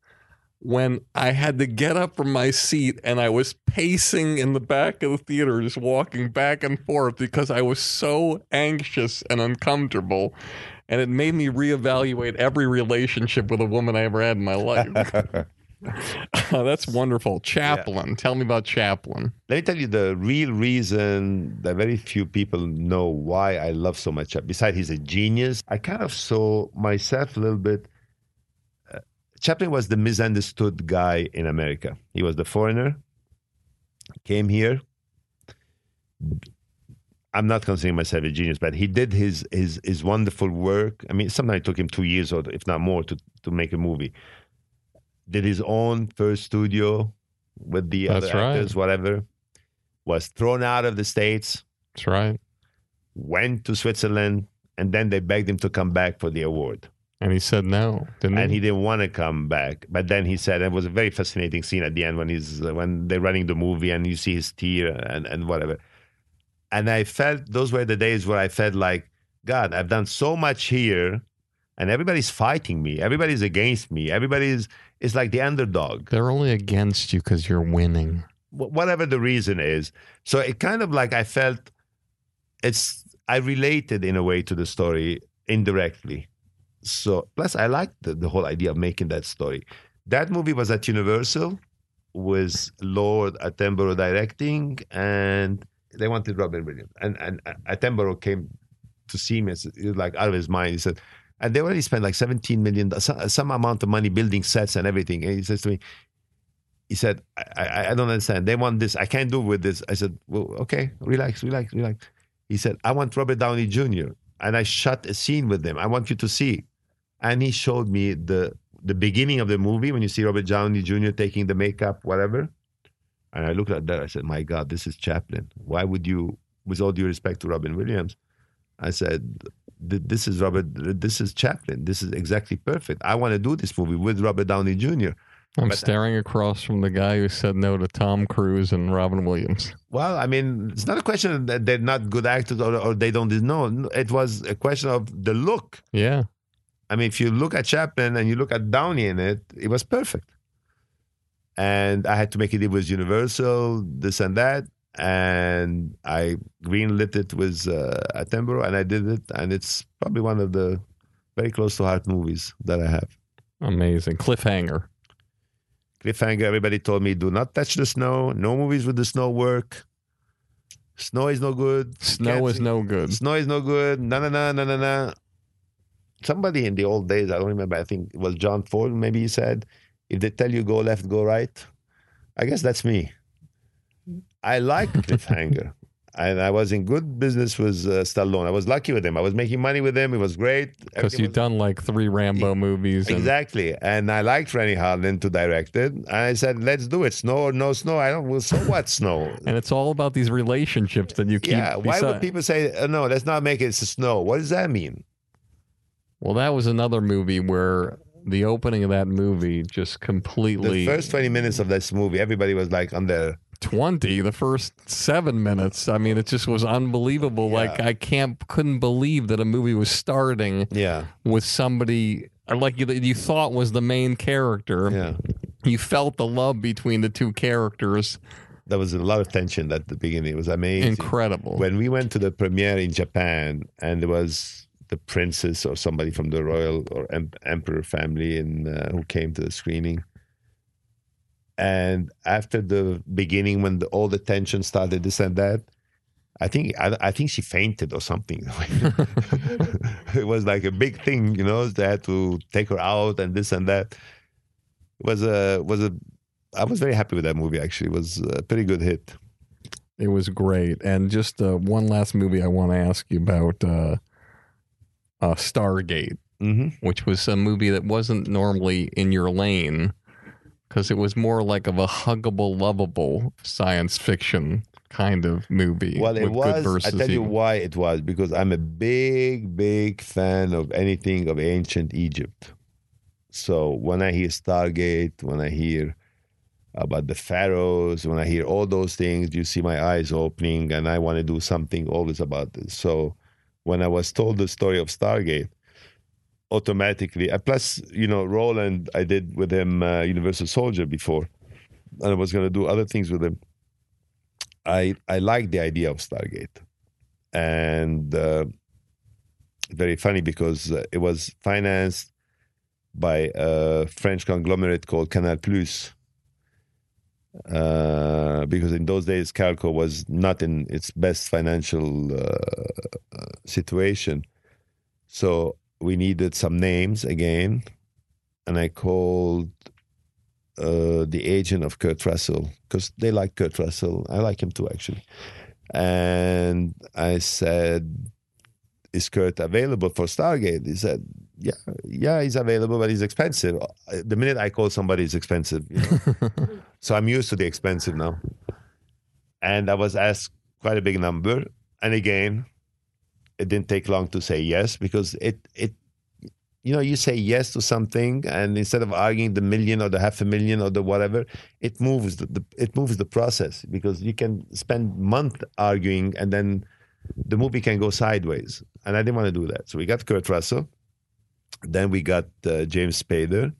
when I had to get up from my seat and I was pacing in the back of the theater, just walking back and forth because I was so anxious and uncomfortable. And it made me reevaluate every relationship with a woman I ever had in my life. [laughs] [laughs] Uh, that's wonderful. Chaplin. Tell me about Chaplin. Let me tell you the real reason that very few people know why I love so much. Chaplin. Besides, he's a genius. I kind of saw myself a little bit. Chaplin was the misunderstood guy in America. He was the foreigner, came here. I'm not considering myself a genius, but he did his his his wonderful work. I mean, sometimes it took him two years or if not more to to make a movie. Did his own first studio with the That's other right. actors, whatever. Was thrown out of the states, That's right. went to Switzerland, and then they begged him to come back for the award. And he said no, didn't And he? he didn't want to come back, but then he said it was a very fascinating scene at the end when he's when they're running the movie and you see his tear and and whatever. And I felt those were the days where I felt like God, I've done so much here, and everybody's fighting me. Everybody's against me. Everybody's it's like the underdog. They're only against you because you're winning. whatever the reason is. So it kind of like I felt it's I related in a way to the story indirectly. So plus I liked the, the whole idea of making that story. That movie was at Universal, with Lord Attenborough directing, and they wanted Robin Williams. And and uh, Attenborough came to see me. like out of his mind. He said, and they already spent like seventeen million, some, some amount of money building sets and everything. And he says to me, he said, I, I, I don't understand. They want this. I can't do with this. I said, well, okay, relax, relax, relax. He said, I want Robert Downey Jr. And I shot a scene with him. I want you to see. And he showed me the the beginning of the movie when you see Robert Downey Jr. taking the makeup, whatever. And I looked at that. I said, my God, this is Chaplin. Why would you, with all due respect to Robin Williams, I said, "This is Robert. This is Chaplin. This is exactly perfect. I want to do this movie with Robert Downey Jr." I'm But- uh, staring across from the guy who said no to Tom Cruise and Robin Williams. [laughs] Well, I mean, it's not a question that they're not good actors or, or they don't know. It was a question of the look. Yeah. I mean, if you look at Chaplin and you look at Downey in it, it was perfect. And I had to make it. It was Universal, this and that, and I greenlit it with uh, Attenborough, and I did it, and it's probably one of the very close to heart movies that I have. Amazing. Cliffhanger. Cliffhanger. Everybody told me, do not touch the snow. No movies with the snow work. Snow is no good. Snow Can't is see- no good. Snow is no good. No, no, no, no, no, no. Somebody in the old days, I don't remember. I think well, John Ford. Maybe he said, "If they tell you go left, go right." I guess that's me. I like [laughs] cliffhanger, and I was in good business with uh, Stallone. I was lucky with him. I was making money with him. It was great. Because you've done like three Rambo movies. And Exactly. And I liked Renny Harlin to direct it. And I said, let's do it. Snow or no snow. I don't, well, so what snow? And it's all about these relationships that you keep. yeah. Why beside- would people say, oh, no, let's not make it snow? What does that mean? Well, that was another movie where the opening of that movie just completely. The first 20 minutes of this movie, everybody was like on their, 20 the first seven minutes i mean it just was unbelievable like i can't couldn't believe that a movie was starting yeah, with somebody uh, like you, you thought was the main character yeah. you felt the love between the two characters There was a lot of tension at the beginning. It was amazing. incredible When we went to the premiere in Japan and there was the princess or somebody from the royal or em- emperor family in, uh, who came to the screening. And after the beginning, when the, all the tension started, this and that, I think I, I think she fainted or something. [laughs] it was like a big thing, you know. They had to take her out and this and that. It was a was a. I was very happy with that movie. Actually, it was a pretty good hit. it was great and just uh, one last movie i want to ask you about uh, uh, stargate hmm which was a movie that wasn't normally in your lane because it was more like of a huggable, lovable science fiction kind of movie. Well, it was. I tell you why it was because I'm a big, big fan of anything of ancient Egypt. So when I hear Stargate, when I hear about the pharaohs, when I hear all those things, you see my eyes opening, and I want to do something always about this. So when I was told the story of Stargate, automatically, plus you know Roland, I did with him uh, Universal Soldier before, and I was going to do other things with him. I I liked the idea of Stargate, and uh, very funny because uh, it was financed by a French conglomerate called Canal Plus. Uh, because in those days, Carolco was not in its best financial uh, uh, situation, so we needed some names again, and I called uh, the agent of Kurt Russell because they like Kurt Russell. I like him too, actually. And I said, "Is Kurt available for Stargate?" He said, "Yeah, yeah, he's available, but he's expensive." Uh, the minute I call somebody, it's expensive. You know? [laughs] so I'm used to the expensive now. And I was asked quite a big number, and again, it didn't take long to say yes because it it you know, you say yes to something, and instead of arguing the million or the half a million or the whatever, it moves the, the it moves the process because you can spend month arguing, and then the movie can go sideways. And I didn't want to do that, so we got Kurt Russell, then we got uh, James Spader,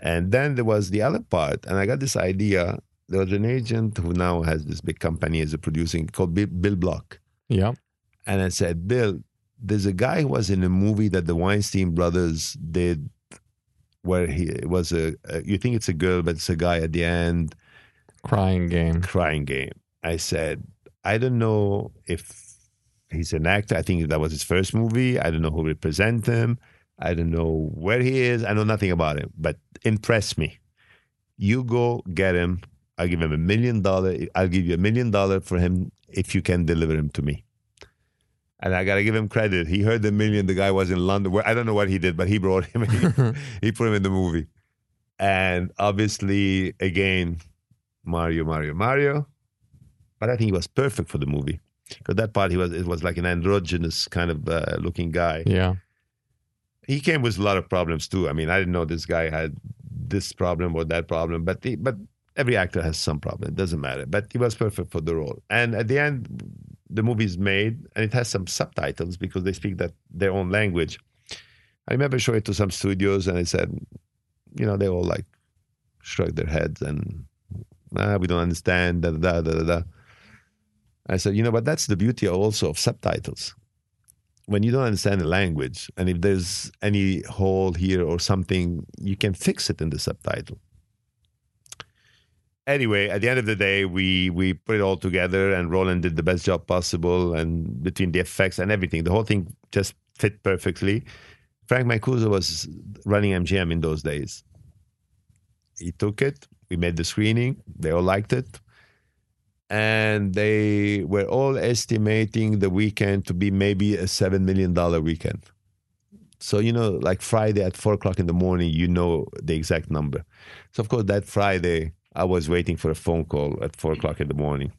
and then there was the other part, and I got this idea. There was an agent who now has this big company as a producing called Bill, Bill Block. Yeah. And I said, Bill, there's a guy who was in a movie that the Weinstein brothers did where he it was a, a you think it's a girl, but it's a guy at the end, Crying game. crying game. I said, I don't know if he's an actor. I think that was his first movie. I don't know who represent him. I don't know where he is. I know nothing about him, but impress me. You go get him. I'll give him a million dollar. I'll give you a million dollar for him if you can deliver him to me. And I got to give him credit. He heard the million. The guy was in London. Where I don't know what he did, but he brought him. He, [laughs] he put him in the movie. And obviously, again, Mario, Mario, Mario. But I think he was perfect for the movie. Because that part he was it was like an androgynous kind of uh, looking guy. Yeah. He came with a lot of problems too. I mean, I didn't know this guy had this problem or that problem, but he, but every actor has some problem. It doesn't matter. But he was perfect for the role. And at the end, the movie is made, and it has some subtitles because they speak that their own language. I remember showing it to some studios, and I said, you know, they all like shrugged their heads and ah, we don't understand. Da da da da da. I said, you know, but that's the beauty also of subtitles. When you don't understand the language, and if there's any hole here or something, you can fix it in the subtitle. Anyway, at the end of the day, we we put it all together, and Roland did the best job possible, and between the effects and everything, the whole thing just fit perfectly. Frank Mancuso was running MGM in those days. He took it. We made the screening. They all liked it and they were all estimating the weekend to be maybe a seven million dollar weekend. So you know, like Friday at four o'clock in the morning, you know the exact number. So of course, that Friday, I was waiting for a phone call at four o'clock in the morning.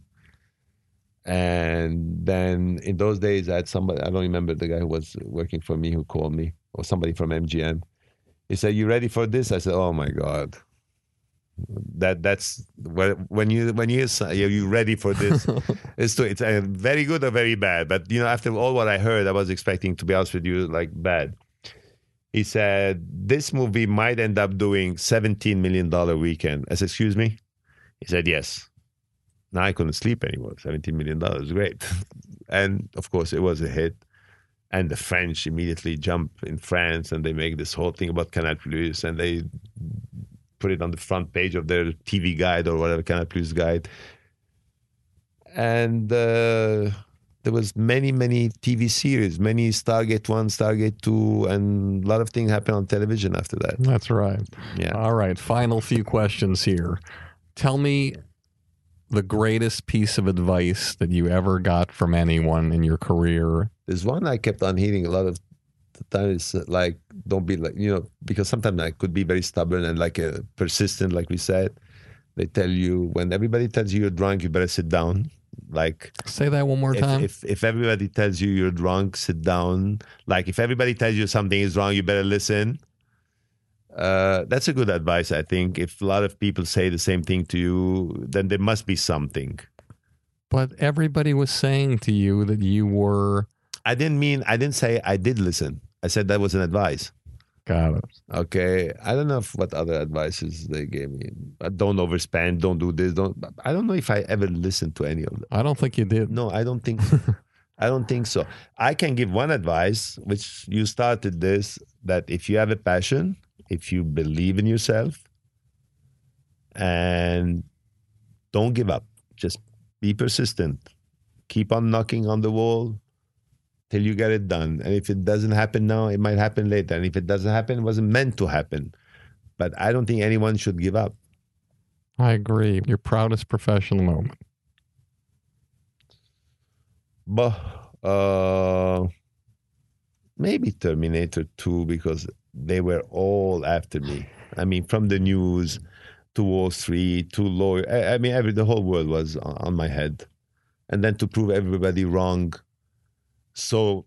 And then in those days, I had somebody, I don't remember the guy who was working for me who called me, or somebody from MGM. He said, You ready for this? I said, Oh my God that that's when you when you are you ready for this [laughs] it's it's uh, very good or very bad. But you know after all what i heard i was expecting to be honest with you like bad. He said this movie might end up doing 17 million dollar weekend. I said excuse me? He said yes. Now i couldn't sleep anymore. 17 million dollars great. [laughs] And of course it was a hit. And the french immediately jump in france and they make this whole thing about canal plus and they put it on the front page of their TV guide or whatever Canal Plus guide. And uh, there was many, many TV series, many Stargate One, Stargate Two, and a lot of things happened on television after that. That's right. Yeah. All right. Final few questions here. Tell me the greatest piece of advice that you ever got from anyone in your career. There's one I kept on hearing a lot of the times, like don't be like you know because sometimes I could be very stubborn and like uh, persistent, like we said. They tell you when everybody tells you you're drunk, you better sit down. Like say that one more if, time. If if everybody tells you you're drunk, sit down. Like if everybody tells you something is wrong, you better listen. Uh, that's a good advice, I think. If a lot of people say the same thing to you, then there must be something. But everybody was saying to you that you were. I didn't mean. I didn't say I did listen. I said that was an advice. Got it. Okay. I don't know if what other advices they gave me. Uh, Don't overspend. Don't do this. Don't. I don't know if I ever listened to any of them. I don't think you did. No, I don't think so. [laughs] I don't think so. I can give one advice, which you started this that if you have a passion, if you believe in yourself, and don't give up, just be persistent. Keep on knocking on the wall till you get it done. And if it doesn't happen now, it might happen later. And if it doesn't happen, it wasn't meant to happen. But I don't think anyone should give up. I agree. Your proudest professional moment. But uh, maybe Terminator 2 because they were all after me. I mean, from the news to Wall Street to lawyer. I, I mean, every the whole world was on, on my head, and then to prove everybody wrong, so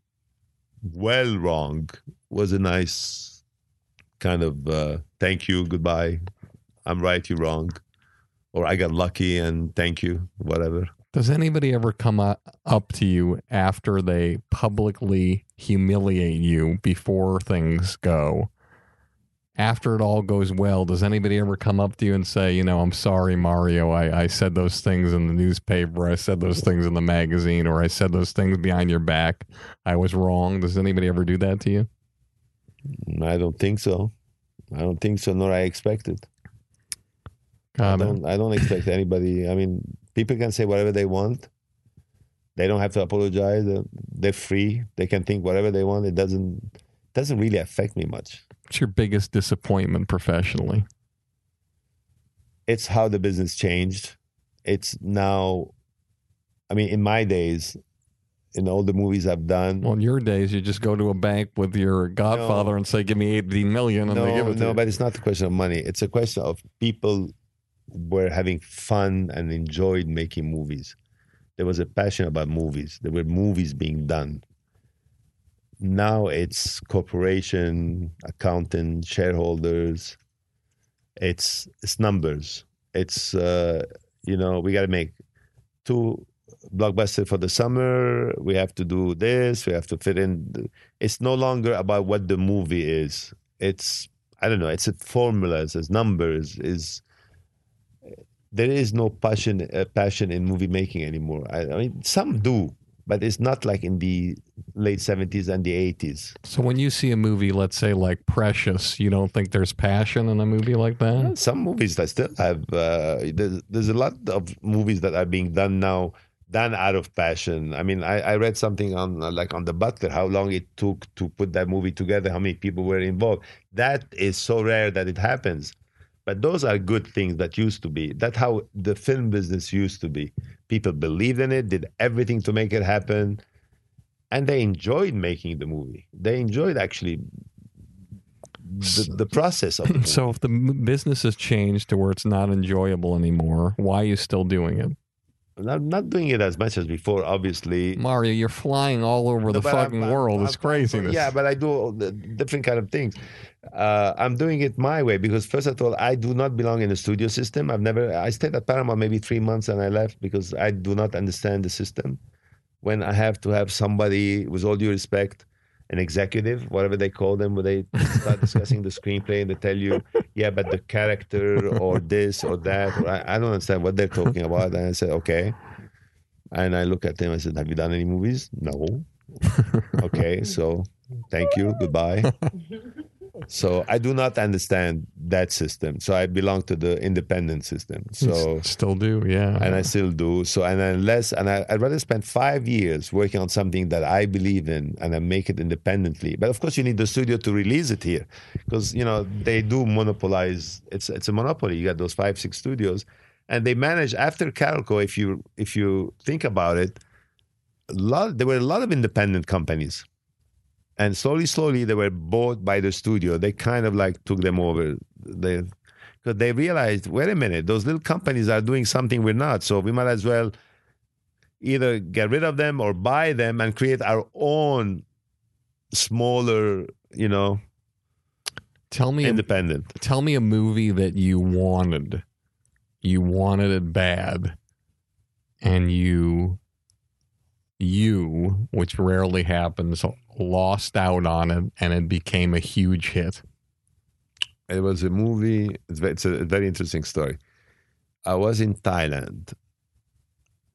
well wrong, was a nice kind of uh, thank you, goodbye. I'm right, you're wrong, or I got lucky and thank you, whatever. Does anybody ever come up to you after they publicly humiliate you before things go? After it all goes well, does anybody ever come up to you and say, you know, I'm sorry, Mario, I, I said those things in the newspaper, I said those things in the magazine, or I said those things behind your back. I was wrong. Does anybody ever do that to you? I don't think so. I don't think so, nor I expect it. I don't, I don't expect anybody. I mean, people can say whatever they want. They don't have to apologize. They're, they're free. They can think whatever they want. It doesn't doesn't really affect me much. What's your biggest disappointment professionally? It's how the business changed. It's now. I mean, in my days, in all the movies I've done, Well, in your days, you just go to a bank with your godfather No. and say, "Give me eighteen million, and they give no, it to no, you. but it's not a question of money. It's a question of people were having fun and enjoyed making movies. there was a passion about movies. There were movies being done. Now it's corporation, accountant, shareholders. It's it's numbers. It's uh, you know we got to make two blockbuster for the summer. We have to do this. We have to fit in. It's no longer about what the movie is. It's I don't know. It's a formulas, it's numbers. Is there is no passion uh, passion in movie making anymore. I, I mean, some do, but it's not like in the late seventies and the eighties. So when you see a movie, let's say like Precious, you don't think there's passion in a movie like that? Some movies that still have. Uh, there's, there's a lot of movies that are being done now done out of passion. I mean, I, I read something on uh, like on the Butler, how long it took to put that movie together, how many people were involved. That is so rare that it happens. But those are good things that used to be. That's how the film business used to be. People believed in it, did everything to make it happen, and they enjoyed making the movie. They enjoyed actually the, the process of the. [laughs] So if the business has changed to where it's not enjoyable anymore, why are you still doing it? I'm not doing it as much as before, obviously. Mario, you're flying all over the No, I'm- fucking I'm- world. I'm it's for- craziness. Yeah, but I do all the different kind of things. Uh, I'm doing it my way because first of all, I do not belong in the studio system. I've never. I stayed at Paramount maybe three months and I left because I do not understand the system. When I have to have somebody, with all due respect, an executive, whatever they call them, where they start discussing the screenplay and they tell you, yeah, but the character or this or that, or I, I don't understand what they're talking about. And I said, okay. And I look at them. I said, "Have you done any movies? No. [laughs] okay, so thank you. Goodbye." [laughs] so I do not understand that system. So I belong to the independent system. So still do, yeah. and I still do. So and unless and I, I'd rather spend five years working on something that I believe in and I make it independently. But of course, you need the studio to release it here because you know they do monopolize. It's it's a monopoly. You got those five six studios, and they manage after Carolco. If you if you think about it, a lot there were a lot of independent companies. And slowly, slowly, they were bought by the studio. They kind of like took them over. They because they realized, wait a minute, those little companies are doing something we're not. So we might as well either get rid of them or buy them and create our own smaller, you know, tell me, independent. tell me a movie that you wanted, you wanted it bad, and you, you, which rarely happens, lost out on it, and it became a huge hit. It was a movie. It's, a very interesting story. I was in Thailand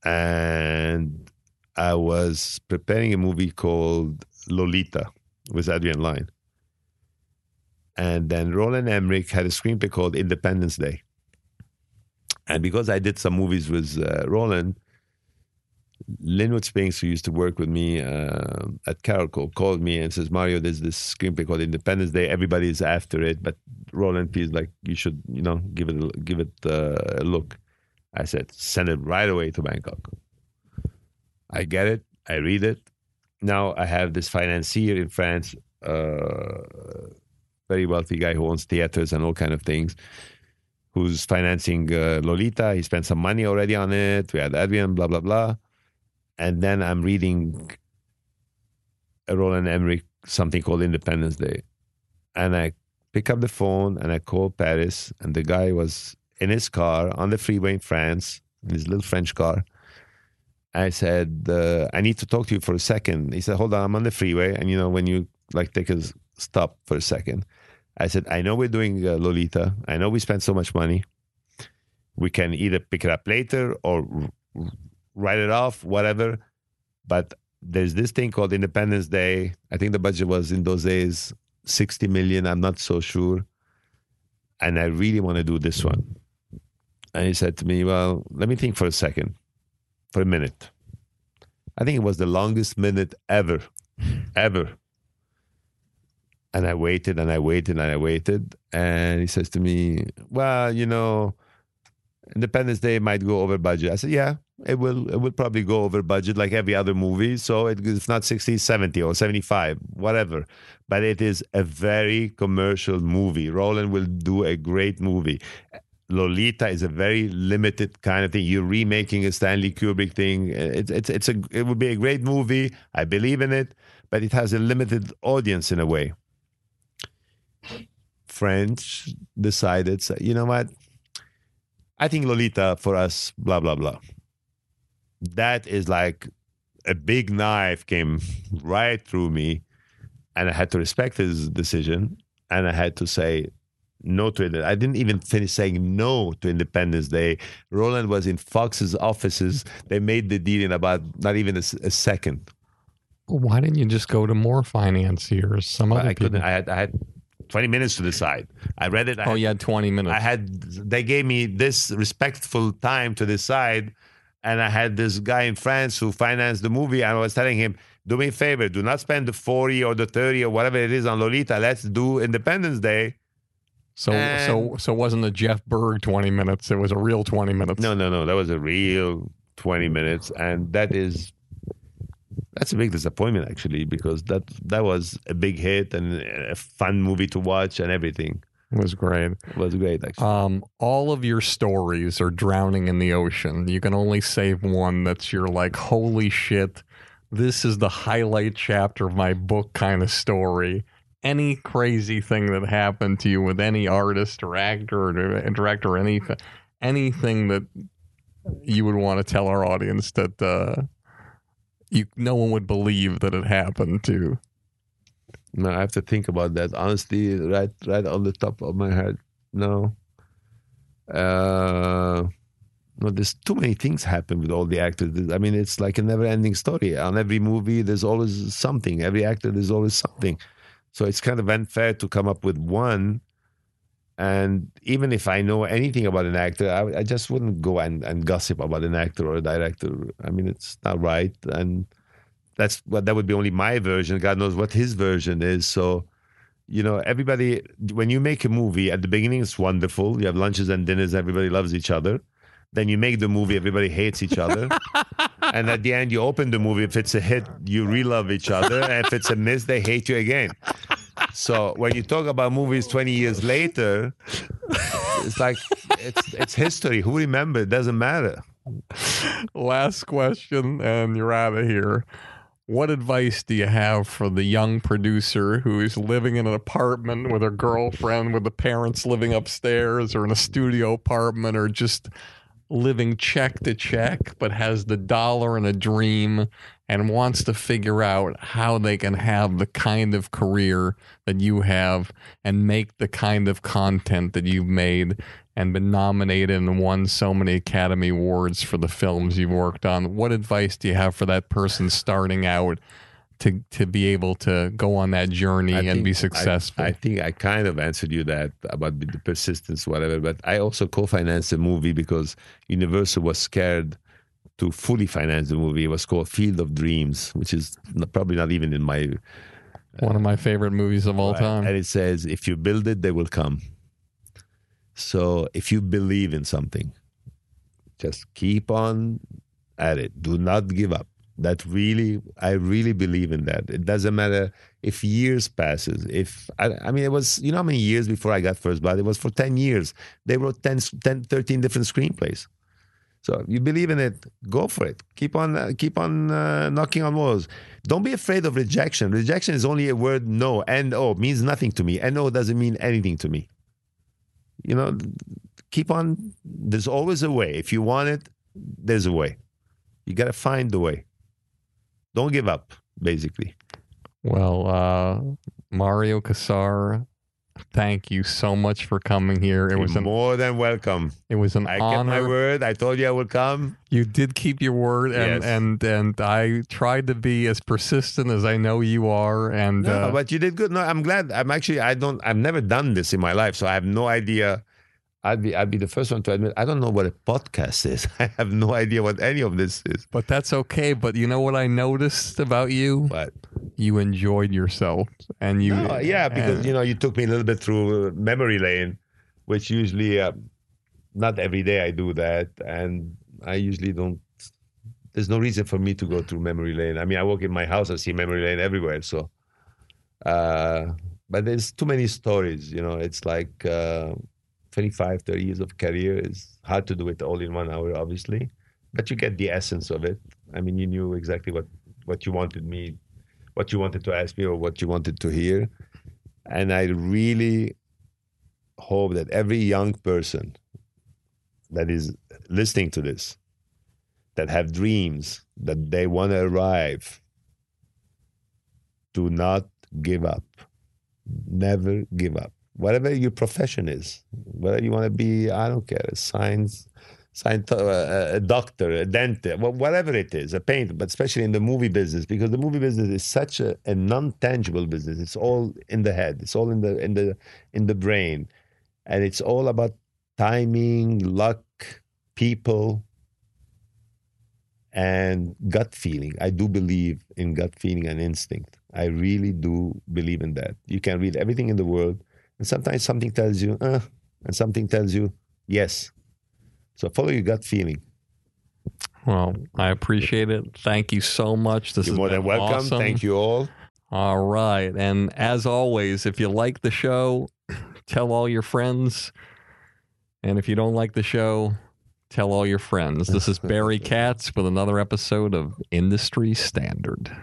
and I was preparing a movie called Lolita with Adrian Lyne. And then Roland Emmerich had a screenplay called Independence Day. And because I did some movies with uh, Roland, Lynwood Spinks, who used to work with me uh, at Carolco, called me and says, Mario, there's this screenplay called Independence Day. Everybody is after it, but Roland feels like you should, you know, give it a, give it uh, a look. I said, send it right away to Bangkok. I get it. I read it. Now I have this financier in France, uh, very wealthy guy who owns theaters and all kind of things, who's financing uh, Lolita. He spent some money already on it. We had Adrian, blah blah blah. And then I'm reading a Roland Emmerich something called Independence Day, and I pick up the phone and I call Paris, and the guy was in his car on the freeway in France, in his little French car. I said, uh, I need to talk to you for a second. He said, Hold on, I'm on the freeway. And you know, when you like take a stop for a second, I said, I know we're doing uh, Lolita. I know we spent so much money. We can either pick it up later or write it off, whatever. But there's this thing called Independence Day. I think the budget was in those days 60 million. I'm not so sure. And I really want to do this one. And he said to me, Well, let me think for a second, for a minute. I think it was the longest minute ever, ever. And I waited and I waited and I waited. And he says to me, Well, you know, Independence Day might go over budget. I said, Yeah, it will. It will probably go over budget like every other movie. So it, it's not 60, 70 or 75, whatever. But it is a very commercial movie. Roland will do a great movie. Lolita is a very limited kind of thing. You're remaking a Stanley Kubrick thing. It's it's it's a it would be a great movie. I believe in it, but it has a limited audience in a way. French decided, you know what? I think Lolita for us, blah blah blah. That is like a big knife came [laughs] right through me, and I had to respect his decision, and I had to say no to it. I didn't even finish saying no to Independence Day. Roland was in Fox's offices. They made the deal in about not even a second. Why didn't you just go to more financiers? Some other I people. couldn't. I had. I had. 20 minutes to decide. I read it. I oh, had you had 20 minutes. I had they gave me this respectful time to decide, and I had this guy in France who financed the movie, and I was telling him, "Do me a favor, do not spend the forty or the thirty or whatever it is on Lolita. Let's do Independence Day." so, and- so, so wasn't the Jeff Berg 20 minutes. It was a real 20 minutes. No, no, no, that was a real twenty minutes, and that is that's a big disappointment actually because that that was a big hit and a fun movie to watch and everything. It was great. It was great actually. Um, all of your stories are drowning in the ocean. You can only save one that's your like, holy shit, this is the highlight chapter of my book kind of story. Any crazy thing that happened to you with any artist or actor or director or anything, anything that you would want to tell our audience that uh, you no one would believe that it happened to. No, I have to think about that. Honestly, right, right on the top of my head, no. Uh, no, there's too many things happen with all the actors. I mean, it's like a never-ending story. On every movie, there's always something. Every actor, there's always something. So it's kind of unfair to come up with one. And even if I know anything about an actor, I, I just wouldn't go and, and gossip about an actor or a director. I mean, it's not right. And that's what that would be only my version. God knows what his version is. So, you know, everybody, when you make a movie at the beginning, it's wonderful. You have lunches and dinners, everybody loves each other. Then you make the movie, everybody hates each other. [laughs] and at the end, you open the movie. If it's a hit, you re love each other. And if it's a miss, they hate you again. So when you talk about movies 20 years later, it's like it's it's history. Who remember? It doesn't matter. Last question, and you're out of here. What advice do you have for the young producer who is living in an apartment with her girlfriend, with the parents living upstairs, or in a studio apartment, or just living check to check, but has the dollar and a dream and wants to figure out how they can have the kind of career that you have and make the kind of content that you've made and been nominated and won so many Academy Awards for the films you've worked on. What advice do you have for that person starting out to to be able to go on that journey I and think- be successful? I, think I kind of answered you that about the persistence, whatever. But I also co-financed a movie because Universal was scared to fully finance the movie. It was called Field of Dreams, which is probably not even in my One of my favorite movies of all uh, time. And it says, if you build it, they will come. So if you believe in something, just keep on at it. Do not give up. That really, I really believe in that. It doesn't matter if years passes. If I, I mean, it was, you know how many years before I got First Blood? It was for 10 years. They wrote 10, 10 13 different screenplays. So if you believe in it, go for it. Keep on, uh, keep on uh, knocking on walls. Don't be afraid of rejection. Rejection is only a word no. And N O means nothing to me. And N O doesn't mean anything to me. You know, keep on. There's always a way. If you want it, there's a way. You got to find the way. Don't give up. Basically, Well, uh, Mario Kassar, thank you so much for coming here. It was You're an more than welcome. it was an I kept my word. I told you I would come. You did keep your word, and Yes. and and I tried to be as persistent as I know you are. And No, uh, but you did good. No, I'm glad. I'm actually. I don't. I've never done this in my life, so I have no idea. I'd be. I'd be the first one to admit. I don't know what a podcast is. [laughs] I have no idea what any of this is. but that's okay. But you know what I noticed about you? But You enjoyed yourself, and you No, yeah, because and- you know you took me a little bit through memory lane, which usually uh, not every day I do that, and I usually don't. There's no reason for me to go through memory lane. I mean, I walk in my house, I see memory lane everywhere. So, uh, but there's too many stories. You know, it's like uh, 25, 30 years of career is hard to do it all in one hour, obviously, but you get the essence of it. I mean, you knew exactly what, what you wanted me, what you wanted to ask me, or what you wanted to hear. And I really hope that every young person that is listening to this, that have dreams, that they want to arrive, do not give up. Never give up. Whatever your profession is, whether you want to be, I don't care, science, science uh, a doctor, a dentist, whatever it is, a painter, but especially in the movie business, because the movie business is such a, a non-tangible business. It's all in the head. It's all in the in the in the brain, and it's all about timing, luck, people, and gut feeling. I do believe in gut feeling and instinct. I really do believe in that. You can read everything in the world, and sometimes something tells you, uh, and something tells you, yes. So follow your gut feeling. Well, I appreciate it. Thank you so much. This You're is more than welcome. Awesome. Thank you all. All right. And as always, if you like the show, tell all your friends. And if you don't like the show, tell all your friends. This is Barry [laughs] Katz with another episode of Industry Standard.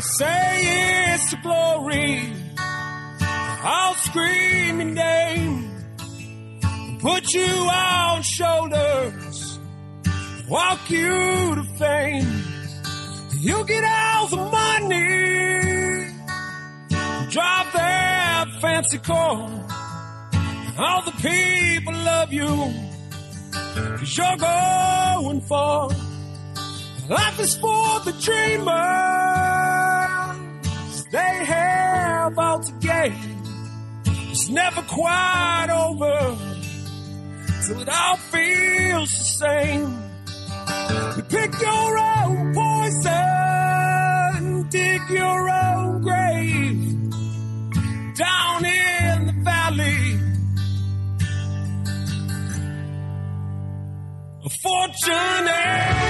Say it's glory. I'll scream your name, put you on shoulders, walk you to fame. You get all the money, drive that fancy car. All the people love you, cause you're going far. Life is for the dreamers. They have all to gain. It's never quite over till it all feels the same. You pick your own poison, dig your own grave down in the valley. A fortunate